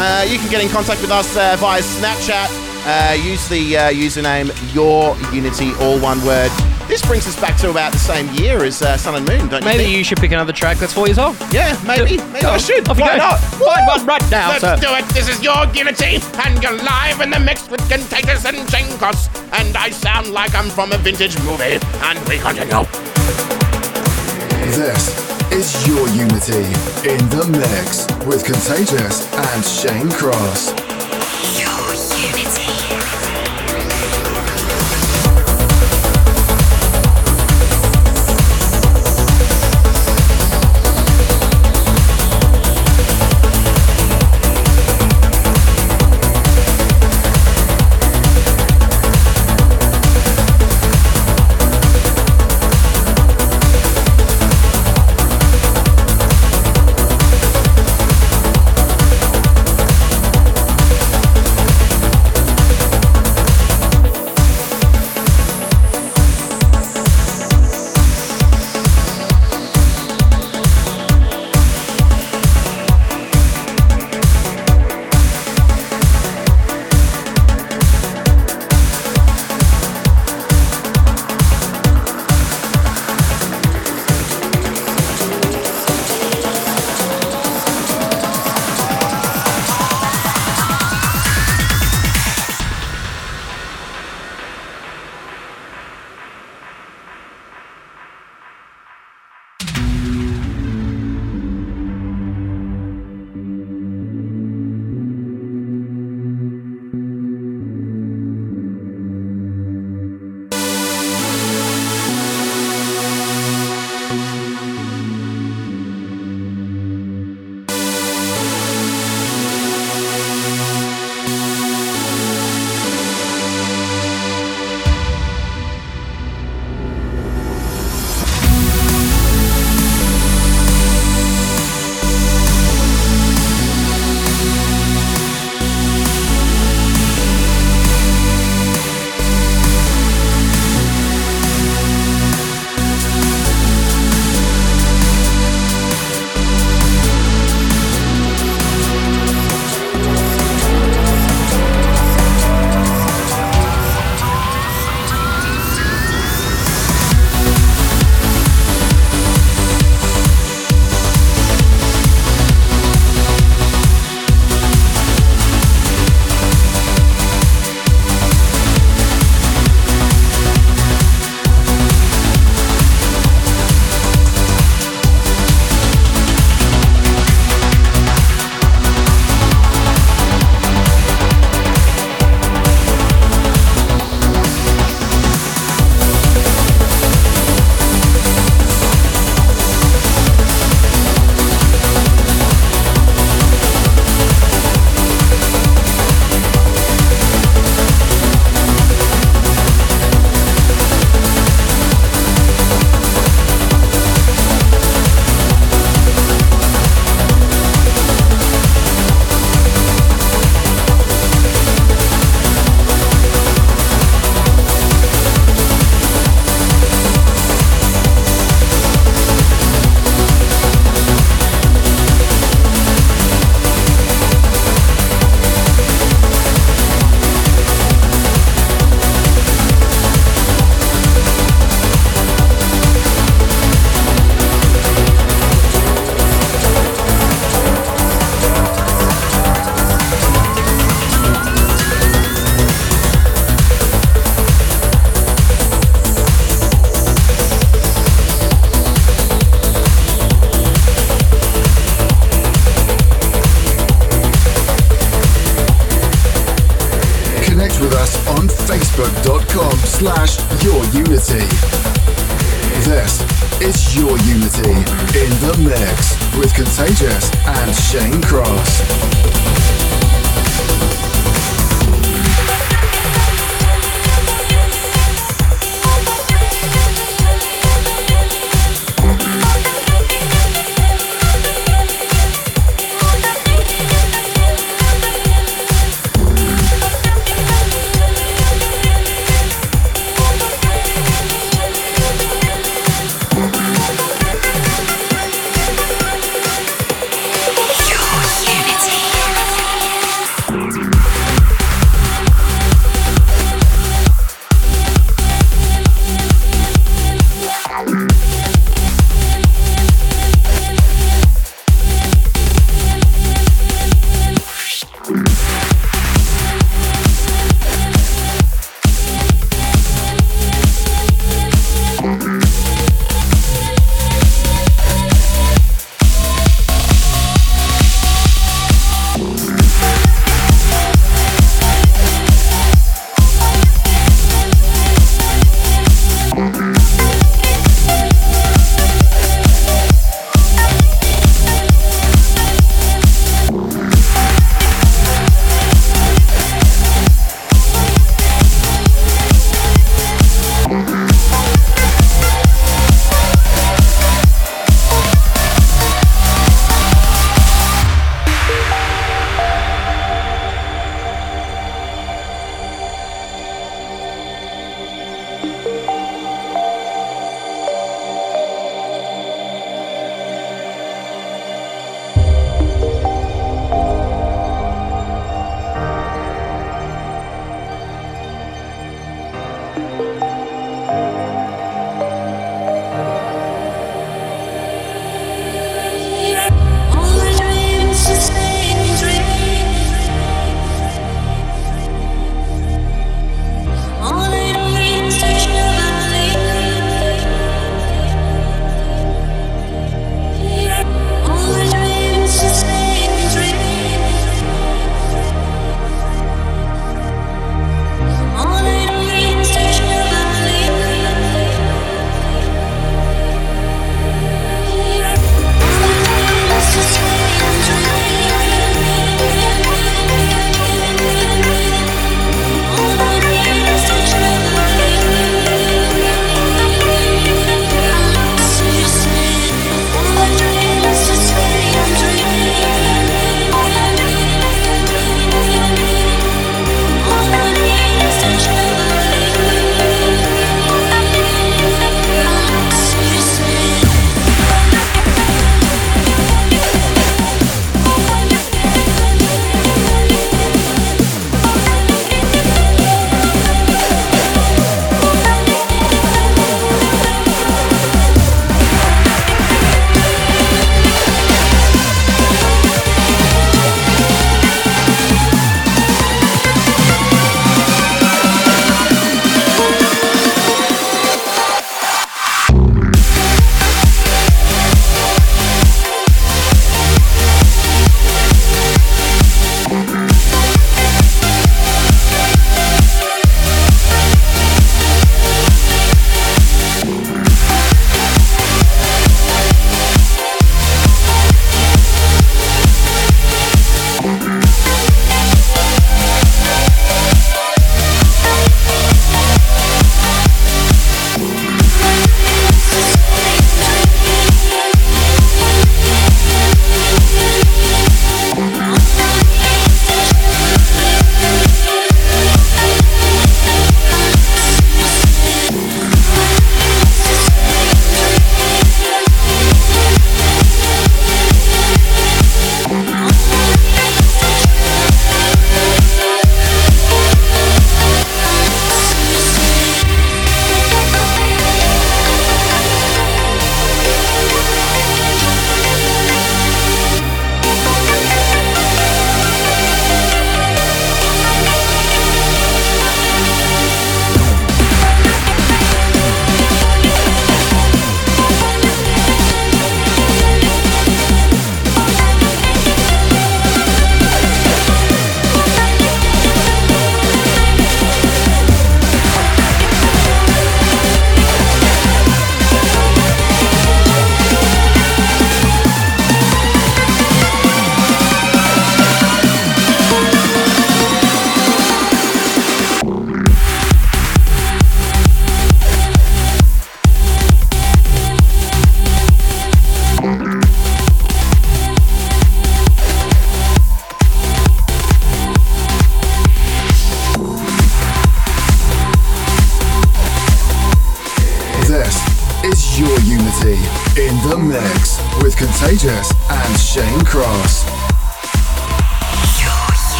Speaker 2: Uh, you can get in contact with us uh, via Snapchat. Uh, use the uh, username Your Unity, all one word. This brings us back to about the same year as uh, Sun and Moon, don't you
Speaker 3: Maybe
Speaker 2: think?
Speaker 3: you should pick another track that's four years old.
Speaker 2: Yeah, maybe.
Speaker 3: Go-
Speaker 2: Maybe
Speaker 3: go
Speaker 2: I should.
Speaker 3: Off you
Speaker 2: Why
Speaker 3: go.
Speaker 2: not?
Speaker 3: Find one right now,
Speaker 2: Let's
Speaker 3: sir.
Speaker 2: do it. This is your Unity, and you're live in the mix with Contagious and Shane Cross, and I sound like I'm from a vintage movie, and we continue.
Speaker 1: This is Your Unity in the mix with Contagious and Shane Cross.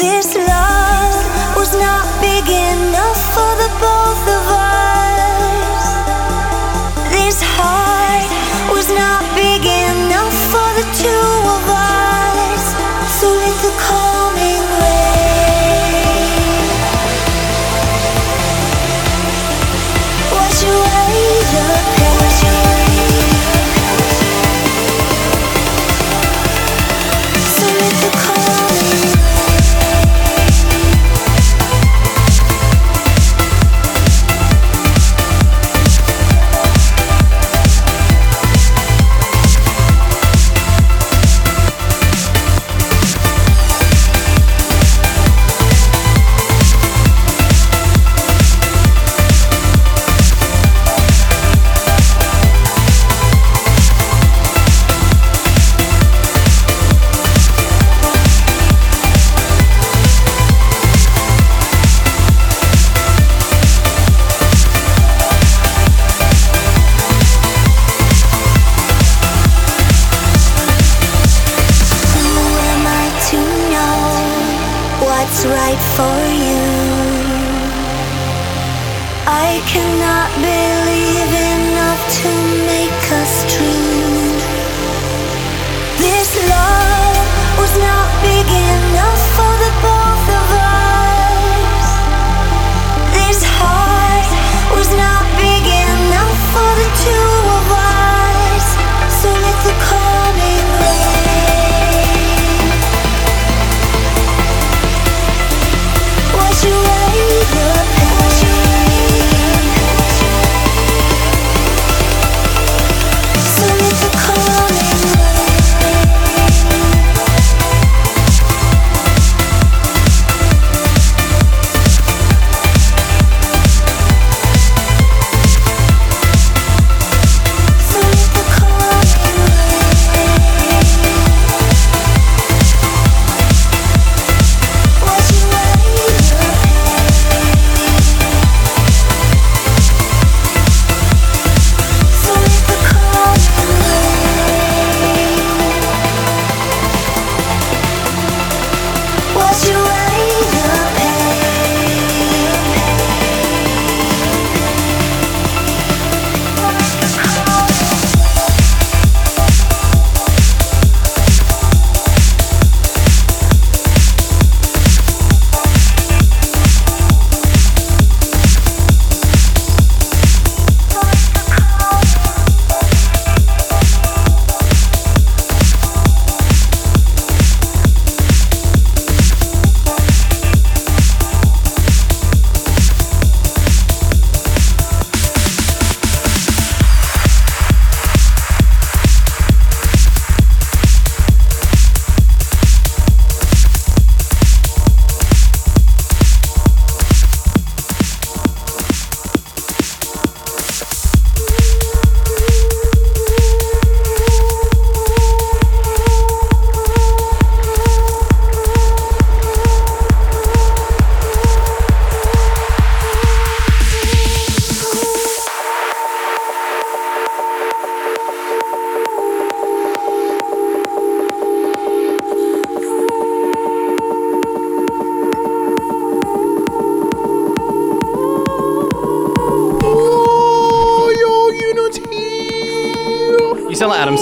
Speaker 1: This
Speaker 6: love
Speaker 12: was not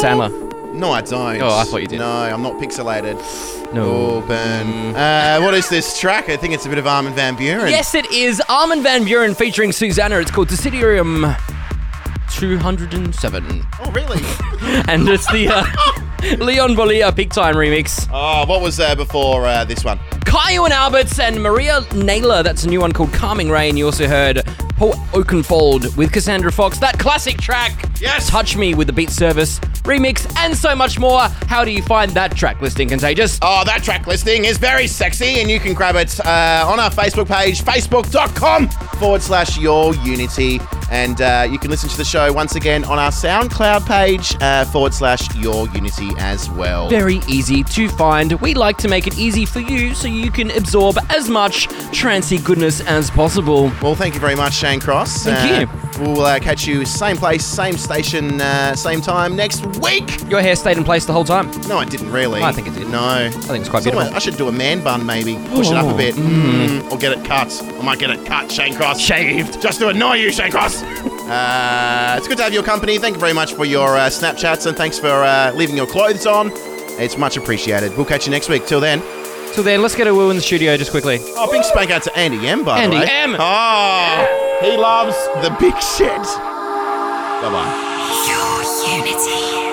Speaker 3: Sandler.
Speaker 2: No, I don't.
Speaker 3: Oh, I thought you did.
Speaker 2: No, I'm not pixelated.
Speaker 3: No.
Speaker 2: Oh, burn. Uh, what is this track? I think it's a bit of Armin van Buuren.
Speaker 3: Yes, it is Armin van Buuren featuring Susana. It's called Desiderium 207.
Speaker 2: Oh, really?
Speaker 3: And it's the uh, Leon Bolier Big Time remix.
Speaker 2: oh, what was there before uh, this one?
Speaker 3: Kyau and Alberts and Maria Naylor. That's a new one called Calming Rain. You also heard Paul Oakenfold with Cassandra Fox. That classic track.
Speaker 2: Yes.
Speaker 3: Touch Me with the Beat Service remix and so much more. How do you find that track listing, Contagious?
Speaker 2: Oh, that track listing is very sexy, and you can grab it uh, on our Facebook page, facebook.com forward slash your unity. And uh, you can listen to the show once again on our SoundCloud page, uh, forward slash your unity as well.
Speaker 3: Very easy to find. We like to make it easy for you so you can absorb as much trancy goodness as possible.
Speaker 2: Well, thank you very much, Shane Cross.
Speaker 3: Thank
Speaker 2: Uh, We'll uh, catch you same place, same station, uh, same time next week.
Speaker 3: Your hair stayed in place the whole time.
Speaker 2: No, it didn't really.
Speaker 3: I think it did.
Speaker 2: No.
Speaker 3: I think it's quite
Speaker 2: Somewhere-
Speaker 3: beautiful.
Speaker 2: I should do a man bun, maybe. Push it up a bit. Mm, or get it cut. I might get it cut, Shane Cross.
Speaker 3: Shaved.
Speaker 2: Just to annoy you, Shane Cross. uh, it's good to have your company. Thank you very much for your uh, Snapchats and thanks for uh, leaving your clothes on. It's much appreciated. We'll catch you next week. Till then.
Speaker 3: Till then, let's get a woo in the studio just quickly.
Speaker 2: Oh, big spank out to Andy M, by
Speaker 3: Andy
Speaker 2: the way.
Speaker 3: Andy M.
Speaker 2: Oh, he loves the big shit. Bye bye.
Speaker 7: Your unity.